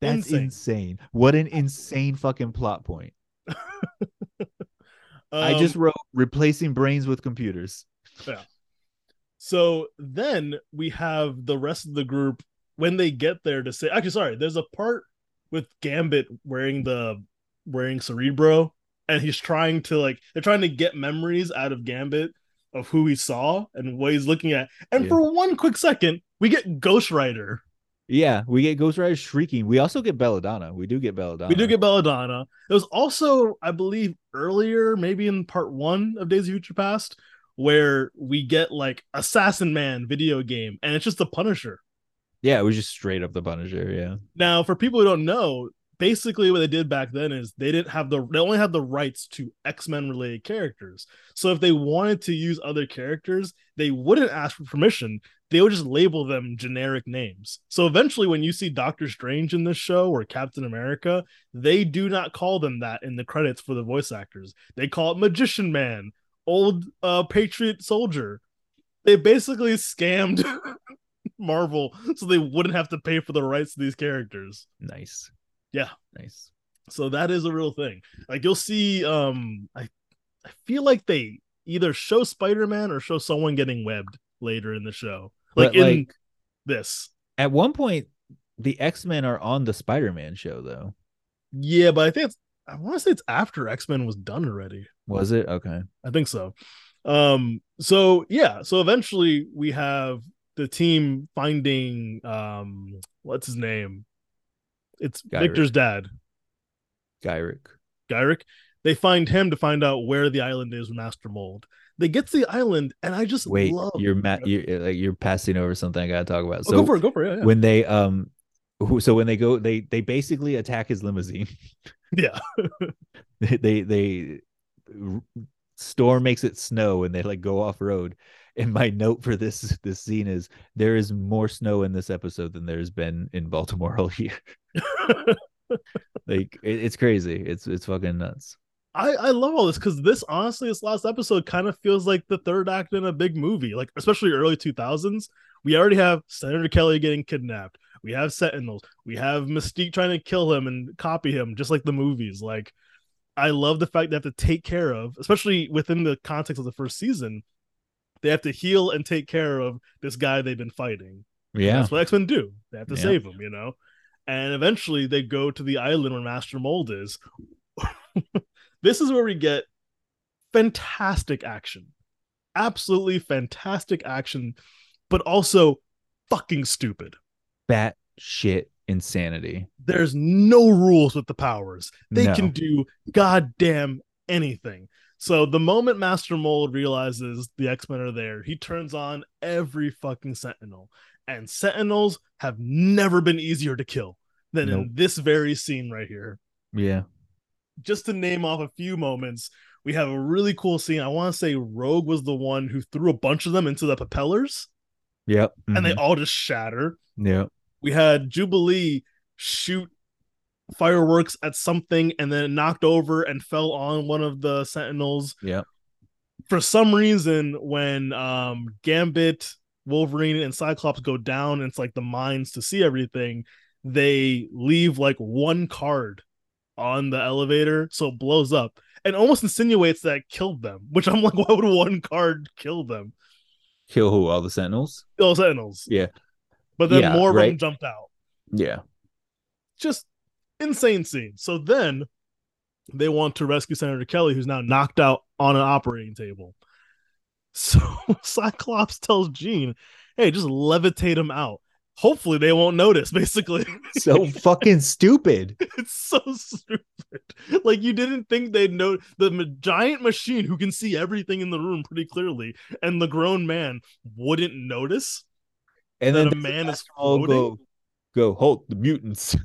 that's Insane. insane, what an insane fucking plot point <laughs> i Um, just wrote replacing brains with computers Yeah. so then we have the rest of the group when they get there to say. Actually, sorry. There's a part with Gambit wearing the wearing Cerebro, and he's trying to like they're trying to get memories out of Gambit of who he saw and what he's looking at. And Yeah. for one quick second, we get Ghost Rider. yeah we get ghost rider shrieking we also get belladonna we do get belladonna We do get Belladonna. It was also, I believe, earlier, maybe in part one of Days of Future Past, where we get like Assassin Man video game, and it's just the Punisher. yeah it was just straight up the punisher yeah Now, for people who don't know, basically what they did back then is they didn't have the they only had the rights to X-Men related characters. So if they wanted to use other characters, they wouldn't ask for permission. They would just label them generic names. So eventually when you see Doctor Strange in this show or Captain America, they do not call them that in the credits for the voice actors. They call it Magician Man, old uh Patriot Soldier. They basically scammed <laughs> Marvel so they wouldn't have to pay for the rights to these characters. nice Yeah. nice So that is a real thing. Like you'll see um I I feel like they either show Spider-Man or show someone getting webbed later in the show. Like But, in like- this. At one point, the X Men are on the Spider Man show, though. Yeah, but I think it's I want to say it's after X-Men was done already. Was it okay? I think so. Um so yeah, so eventually we have the team finding um what's his name? It's Gyrich. Victor's dad. Gyrich. Gyrich. They find him to find out where the island is Master Mold. They get to the island, and I just Wait, love. you're ma- you're like you're passing over something I gotta talk about. Oh, So go for it. Go for it. Yeah, yeah. when they um who so when they go they they basically attack his limousine <laughs> Yeah. they they, they storm makes it snow and they like go off road and my note for this this scene is there is more snow in this episode than there's been in baltimore all year <laughs> like it, it's crazy it's it's fucking nuts I, I love all this because this honestly, this last episode kind of feels like the third act in a big movie, like especially early 2000s. We already have Senator Kelly getting kidnapped. We have Sentinels. We have Mystique trying to kill him and copy him, just like the movies. Like, I love the fact they have to take care of, especially within the context of the first season, they have to heal and take care of this guy they've been fighting. yeah That's what X Men do. They have to Yeah. save him, you know? And eventually they go to the island where Master Mold is. <laughs> this is where we get fantastic action. Absolutely fantastic action, but also fucking stupid. bat shit insanity There's no rules with the powers. They No. can do goddamn anything. So the moment Master Mold realizes the X-Men are there, he turns on every fucking Sentinel. And Sentinels have never been easier to kill than Nope. in this very scene right here. yeah Just to name off a few moments, we have a really cool scene. I want to say Rogue was the one who threw a bunch of them into the propellers yep and they Mhm. all just shatter. yep we had Jubilee shoot fireworks at something and then knocked over and fell on one of the sentinels. Yeah. For some reason, when um Gambit, Wolverine, and Cyclops go down, and it's like the mines to see everything, they leave like one card on the elevator, so it blows up and almost insinuates that killed them. Which I'm like, <laughs> why would one card kill them? kill who all the sentinels All sentinels. Yeah. But then Yeah, more of them jumped out. yeah just insane scene. So then they want to rescue Senator Kelly, who's now knocked out on an operating table. So <laughs> Cyclops tells Jean, hey, just levitate him out. Hopefully they won't notice, <laughs> basically. so fucking stupid <laughs> it's so stupid. Like you didn't think they'd know the ma- giant machine who can see everything in the room pretty clearly, and the grown man wouldn't notice. and then a does man is all floating? go go halt the mutants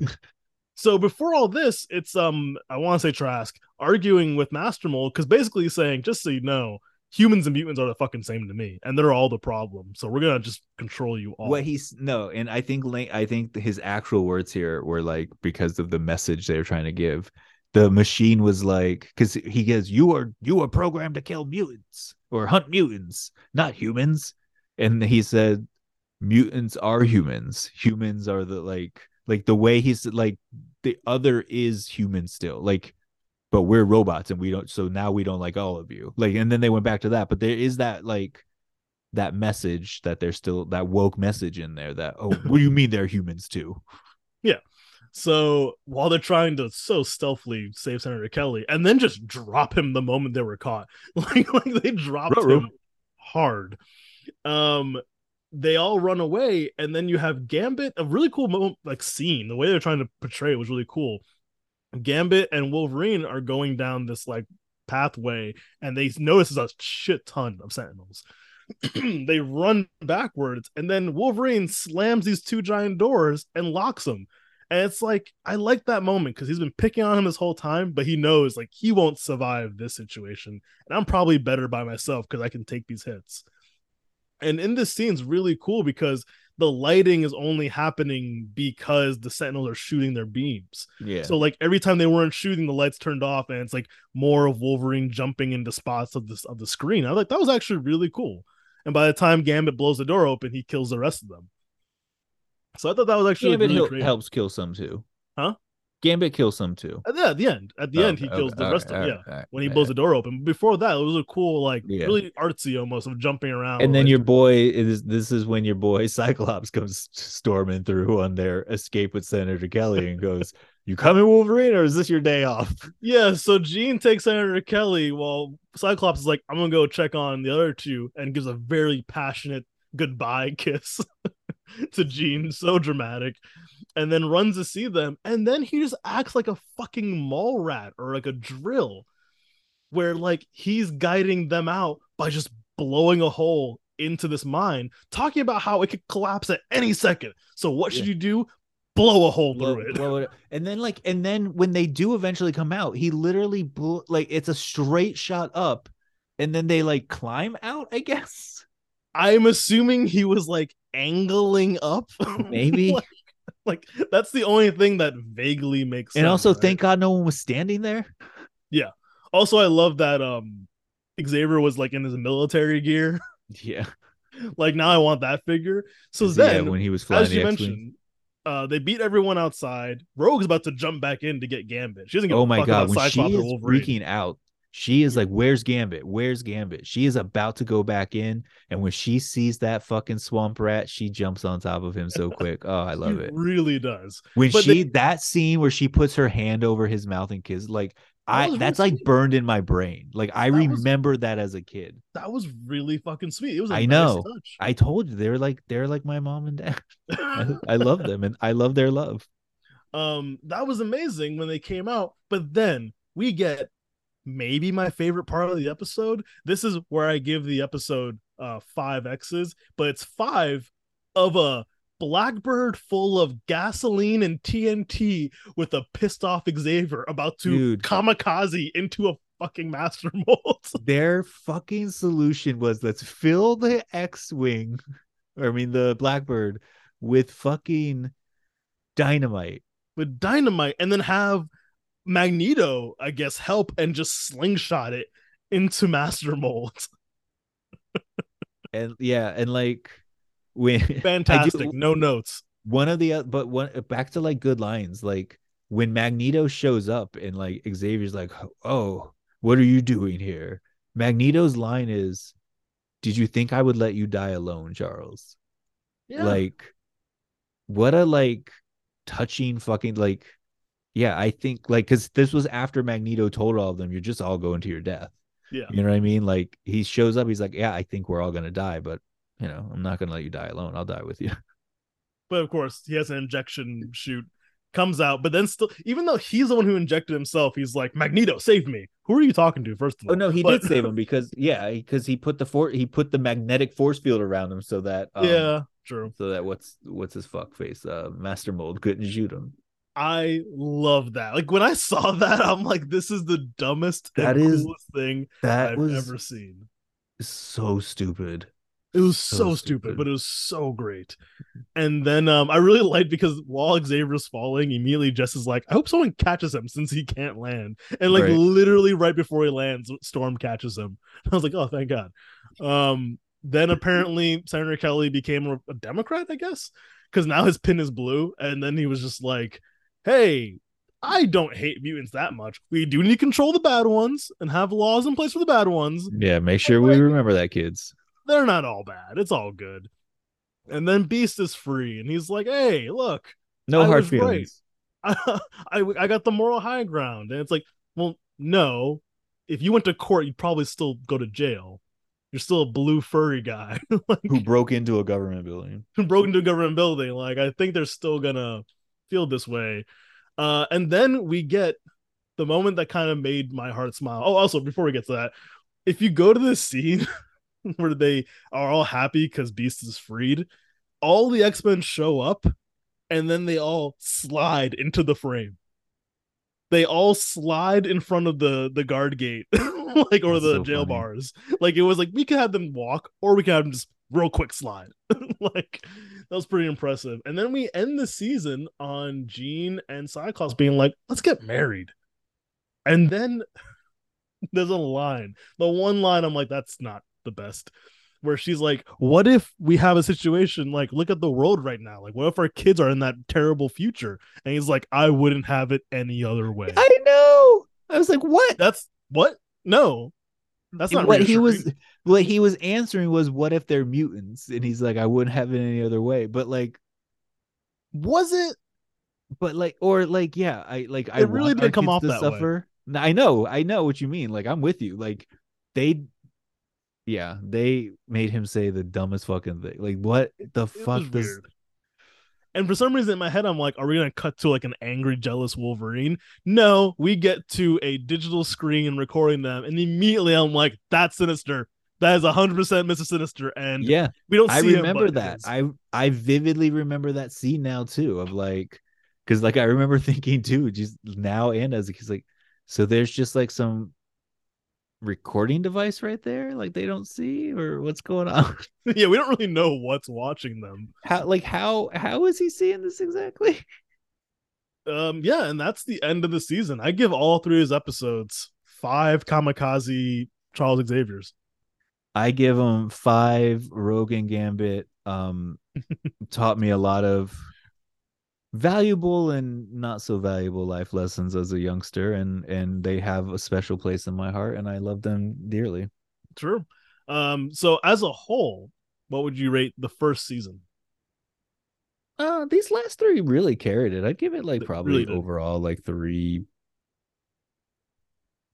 So before all this, it's um I want to say Trask arguing with Master Mold because basically saying, just so you know, humans and mutants are the fucking same to me, and they're all the problem. So we're gonna just control you all. what he's no and i think i think his actual words here were like because of the message they were trying to give the machine was like because he goes you are you are programmed to kill mutants or hunt mutants not humans and he said mutants are humans humans are the like like the way he's like the other is human still like but we're robots and we don't so now we don't like all of you like and then they went back to that but there is that like that message that there's still that woke message in there that oh what do you mean they're humans too Yeah. So while they're trying to so stealthily save Senator Kelly, and then just drop him the moment they were caught, <laughs> like like they dropped Ruh-roh. him hard. Um, they all run away, and then you have Gambit, a really cool moment, like scene. The way they're trying to portray it was really cool. Gambit and Wolverine are going down this like pathway, and they notice a shit ton of Sentinels. <clears throat> they run backwards, and then Wolverine slams these two giant doors and locks them. And it's like I like that moment because he's been picking on him this whole time, but he knows like he won't survive this situation, and I'm probably better by myself because I can take these hits. And in this scene's really cool because the lighting is only happening because the Sentinels are shooting their beams. yeah So like every time they weren't shooting, the lights turned off, and it's like more of Wolverine jumping into spots of this of the screen. I was like that was actually really cool. And by the time Gambit blows the door open, he kills the rest of them. So I thought that was actually gambit really hel- helps kill some too Huh? Gambit kills some too At the, at the end, at the end, he kills the rest of them. Yeah, when he blows the door open. Before that, it was a cool, like Yeah. really artsy almost of jumping around. and then like, your boy is this is when your boy <laughs> Cyclops comes storming through on their escape with Senator Kelly and goes, <laughs> "You coming, Wolverine, or is this your day off?" yeah. So Jean takes Senator Kelly while Cyclops is like, "I'm gonna go check on the other two, and gives a very passionate goodbye <laughs> kiss to Jean, so dramatic, and then runs to see them, and then he just acts like a fucking mall rat or like a drill, where like he's guiding them out by just blowing a hole into this mine, talking about how it could collapse at any second. So what should Yeah. you do? blow a hole blow, through it. blow it. And then like, and then when they do eventually come out, he literally blew like it's a straight shot up, and then they like climb out. I guess I'm assuming he was like angling up. <laughs> maybe. like, like, that's the only thing that vaguely makes sense. and also, right? thank God no one was standing there. Yeah. Also I love that um Xavier was like in his military gear. <laughs> Yeah. like now I want that figure. So yeah, then when he was flying as you mentioned, uh, they beat everyone outside. Rogue's about to jump back in to get Gambit. She doesn't give Oh my god, when she is freaking out, she is like, "Where's Gambit? Where's Gambit?" She is about to go back in, and when she sees that fucking swamp rat, she jumps on top of him so <laughs> quick. Oh, I love it. really does. When But she they- that scene where she puts her hand over his mouth and kiss, like I was that's really like sweet. burned in my brain. Like I That was- remember that as a kid. That was really fucking sweet. It was a I nice know. touch. I told you they're like they're like my mom and dad. I, <laughs> <laughs> I love them and I love their love. um that was amazing when they came out but then we get maybe my favorite part of the episode this is where i give the episode uh five x's but it's five of a blackbird full of gasoline and tnt with a pissed off xavier about to Dude. kamikaze into a fucking master mold <laughs> their fucking solution was let's fill the X-wing, or I mean the Blackbird, with fucking dynamite. with dynamite and then have magneto i guess help and just slingshot it into master mold <laughs> And yeah, and like when <laughs> fantastic no notes one of the uh, but one back to like good lines, like when Magneto shows up and like Xavier's like, "Oh, what are you doing here?" Magneto's line is, "Did you think I would let you die alone, Charles?" yeah like what a like touching fucking like yeah i think like because this was after magneto told all of them you're just all going to your death. Yeah. You know what i mean? Like he shows up he's like yeah i think we're all gonna die but you know i'm not gonna let you die alone. I'll die with you. <laughs> But of course he has an injection shoot comes out but then still even though he's the one who injected himself he's like magneto save me. Who are you talking to first of all? oh no he But- did save him <laughs> because yeah because he put the for he put the magnetic force field around him so that um, yeah true. so that what's what's his fuck face uh master mold couldn't shoot him i love that like when i saw <laughs> that i'm like this is the dumbest That and is- coolest thing that i've was ever seen so stupid It was So so, stupid, stupid. but it was so great. And then um, I really liked because while Xavier's falling, immediately Jess is like, I hope someone catches him since he can't land. And like Right. literally right before he lands, Storm catches him. <laughs> I was like, oh, thank God. Um, then apparently Senator Kelly became a, a Democrat, I guess, because now his pin is blue. And then he was just like, hey, I don't hate mutants that much. We do need to control the bad ones and have laws in place for the bad ones yeah make sure we remember that kids they're not all bad. It's all good. And then Beast is free, and he's like, "Hey, look, no I hard right. feelings I, <laughs> I I got the moral high ground." And it's like, well, no. If you went to court, you'd probably still go to jail. You're still a blue furry guy <laughs> like, who broke into a government building. who broke into a government building. Like, I think they're still gonna feel this way. Uh, and then we get the moment that kind of made my heart smile. Oh, also before we get to that, if you go to this <laughs> scene <laughs> where they are all happy because Beast is freed, all the X Men show up, and then they all slide into the frame. They all slide in front of the the guard gate, <laughs> like or That's the so jail funny. bars. Like it was like we could have them walk, or we could have them just real quick slide. like that was pretty impressive. And then we end the season on Jean and Cyclops being like, "Let's get married." And then <laughs> there's a line, the one line I'm like, "That's not the best." Where she's like, "What if we have a situation like look at the world right now? Like, what if our kids are in that terrible future?" And he's like, "I wouldn't have it any other way." I know. I was like, what? That's what? No, that's not what he was what he was answering was what if they're mutants? And he's like, I wouldn't have it any other way. But like, Was it? but like, or like, yeah, I like I really didn't come off to that suffer. No, I know, I know what you mean. Like, I'm with you. Like, they yeah, they made him say the dumbest fucking thing. Like, what the It fuck does weird. And for some reason in my head, I'm like, are we gonna cut to like an angry, jealous Wolverine? No, we get to a digital screen and recording them, and immediately I'm like, that's sinister. That is hundred percent Mr. Sinister, and yeah? we don't. I see him, remember but that. I I vividly remember that scene now too. Of like because like I remember <laughs> thinking too, just now and as he's like, so there's just like some recording device right there, like they don't see or what's going on. <laughs> yeah, we don't really know what's watching them. How like how how is he seeing this exactly? <laughs> Um, yeah, and that's the end of the season. I give all three of his episodes five kamikaze Charles Xavier's. I give him five Rogue and Gambit. Um, <laughs> taught me a lot of valuable and not so valuable life lessons as a youngster, and and they have a special place in my heart, and I love them dearly. True. Um, so as a whole, what would you rate the first season? Uh, these last three really carried it. I'd give it like They probably really overall like three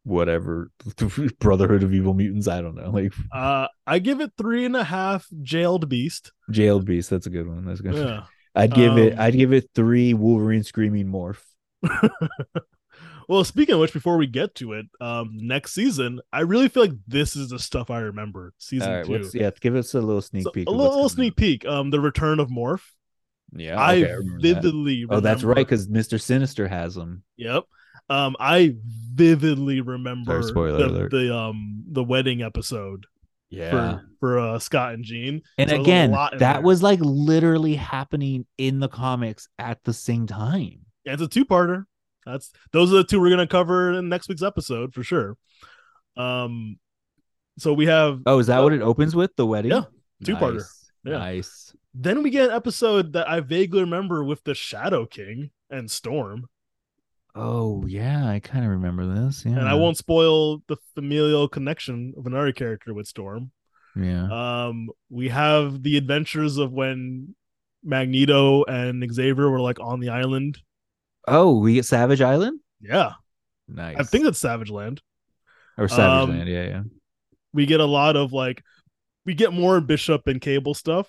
whatever <laughs> Brotherhood of Evil Mutants. I don't know. Like Uh, I give it three and a half jailed beast. Jailed Beast, that's a good one. That's good. Yeah. <laughs> I'd give it Um, I'd give it three Wolverine screaming morph. <laughs> well, speaking of which, before we get to it, um, next season, I really feel like this is the stuff I remember. Season right, 2 yeah, give us a little sneak So, peek. a little, what's little coming sneak peek. Um, the return of Morph. Yeah, I okay, that. vividly. Oh, that's right, because Mister Sinister has them. Yep. Um, I vividly remember spoiler the, alert. the um the wedding episode Yeah, for for uh, Scott and Jean. and So again, lot that there. was like literally happening in the comics at the same time. Yeah, it's a two parter. That's those are the two we're gonna cover in next week's episode for sure. Um, so we have Oh, is that what it opens with? The wedding? Yeah, two-parter. Nice. Yeah. Nice. then we get an episode that I vaguely remember with the Shadow King and Storm, Oh yeah, I kind of remember this. Yeah, and I won't spoil the familial connection of another character with Storm. Yeah. Um, we have the adventures of when Magneto and Xavier were like on the island. oh, we get Savage Island. Yeah, Nice. I think that's Savage Land. or Savage um, Land. Yeah, yeah. We get a lot of like, we get more Bishop and Cable stuff.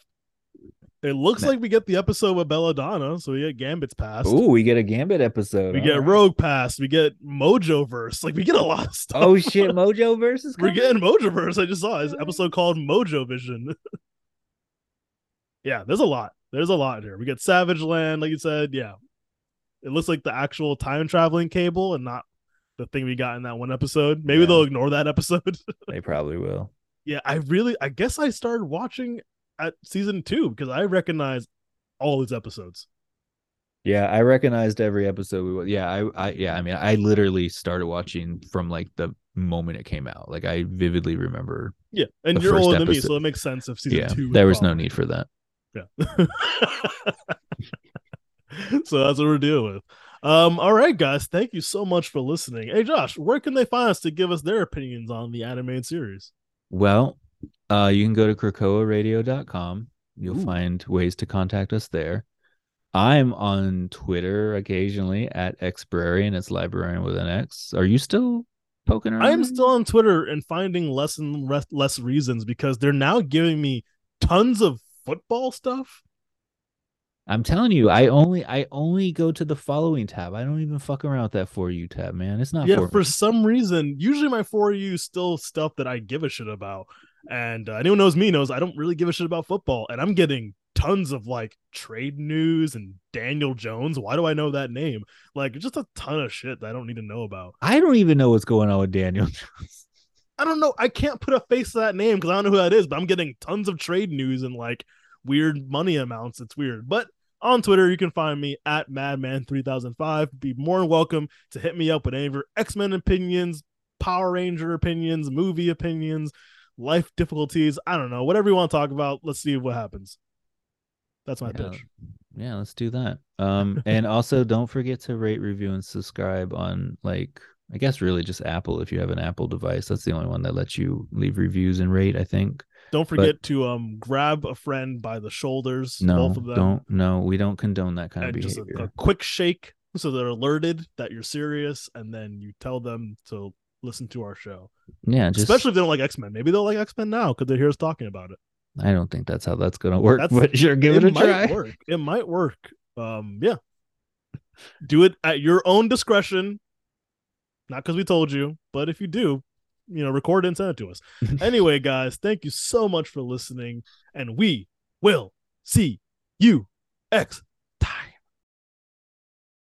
It looks Ma- like we get the episode with Belladonna, so we get Gambit's past. Oh, we get a Gambit episode. we get right. Rogue past. We get Mojo Verse. Like we get a lot of stuff. Oh <laughs> shit, Mojo versus. We're getting Mojo Verse. I just saw his episode called Mojo Vision. <laughs> yeah, there's a lot. There's a lot here. We get Savage Land, like you said. Yeah, it looks like the actual time traveling cable and not the thing we got in that one episode. Maybe Yeah. they'll ignore that episode. <laughs> They probably will. yeah, I really, I guess I started watching at season two because I recognize all these episodes. Yeah, I recognized every episode. We wa- yeah, I, I yeah, I mean, I literally started watching from like the moment it came out. Like I vividly remember. Yeah, and you're older than me, so it makes sense if season yeah, two. there was no need for that. Yeah. <laughs> so that's what we're dealing with. Um, all right, guys, thank you so much for listening. Hey, Josh, where can they find us to give us their opinions on the animated series? Well, uh, you can go to krakoaradio.com. You'll Ooh. find ways to contact us there. I'm on Twitter occasionally at Xbrarian. It's librarian with an X. Are you still poking around? I am still on Twitter and finding less and less, less reasons because they're now giving me tons of football stuff. I'm telling you, I only I only go to the following tab. I don't even fuck around with that for you tab, man. It's not yeah, for, for some reason, usually my for you is still stuff that I give a shit about. And uh, anyone knows me knows I don't really give a shit about football. And I'm getting tons of like trade news and Daniel Jones. Why do I know that name? Like just a ton of shit that I don't need to know about. I don't even know what's going on with Daniel. <laughs> Jones. I don't know. I can't put a face to that name because I don't know who that is, but I'm getting tons of trade news and like weird money amounts. It's weird. But on Twitter, you can find me at Madman3005. Be more than welcome to hit me up with any of your X Men opinions, Power Ranger opinions, movie opinions, life difficulties. I don't know. Whatever you want to talk about, let's see what happens. That's my Yeah. pitch. Yeah, let's do that. Um, and <laughs> also don't forget to rate, review, and subscribe on like I guess really just Apple if you have an Apple device. That's the only one that lets you leave reviews and rate. I think. Don't forget to um grab a friend by the shoulders, No, both of them. don't. No, we don't condone that kind of and just a, behavior. a quick shake so they're alerted that you're serious and then you tell them to listen to our show. Yeah, just especially if they don't like x-men. Maybe they'll like x-men now because they hear us talking about it. I don't think that's how that's gonna work. That's- but sure, give it, a try. work. It might work. Um yeah. Do it at your own discretion. Not because we told you but if you do you know record it and send it to us. <laughs> Anyway guys thank you so much for listening and we will see you x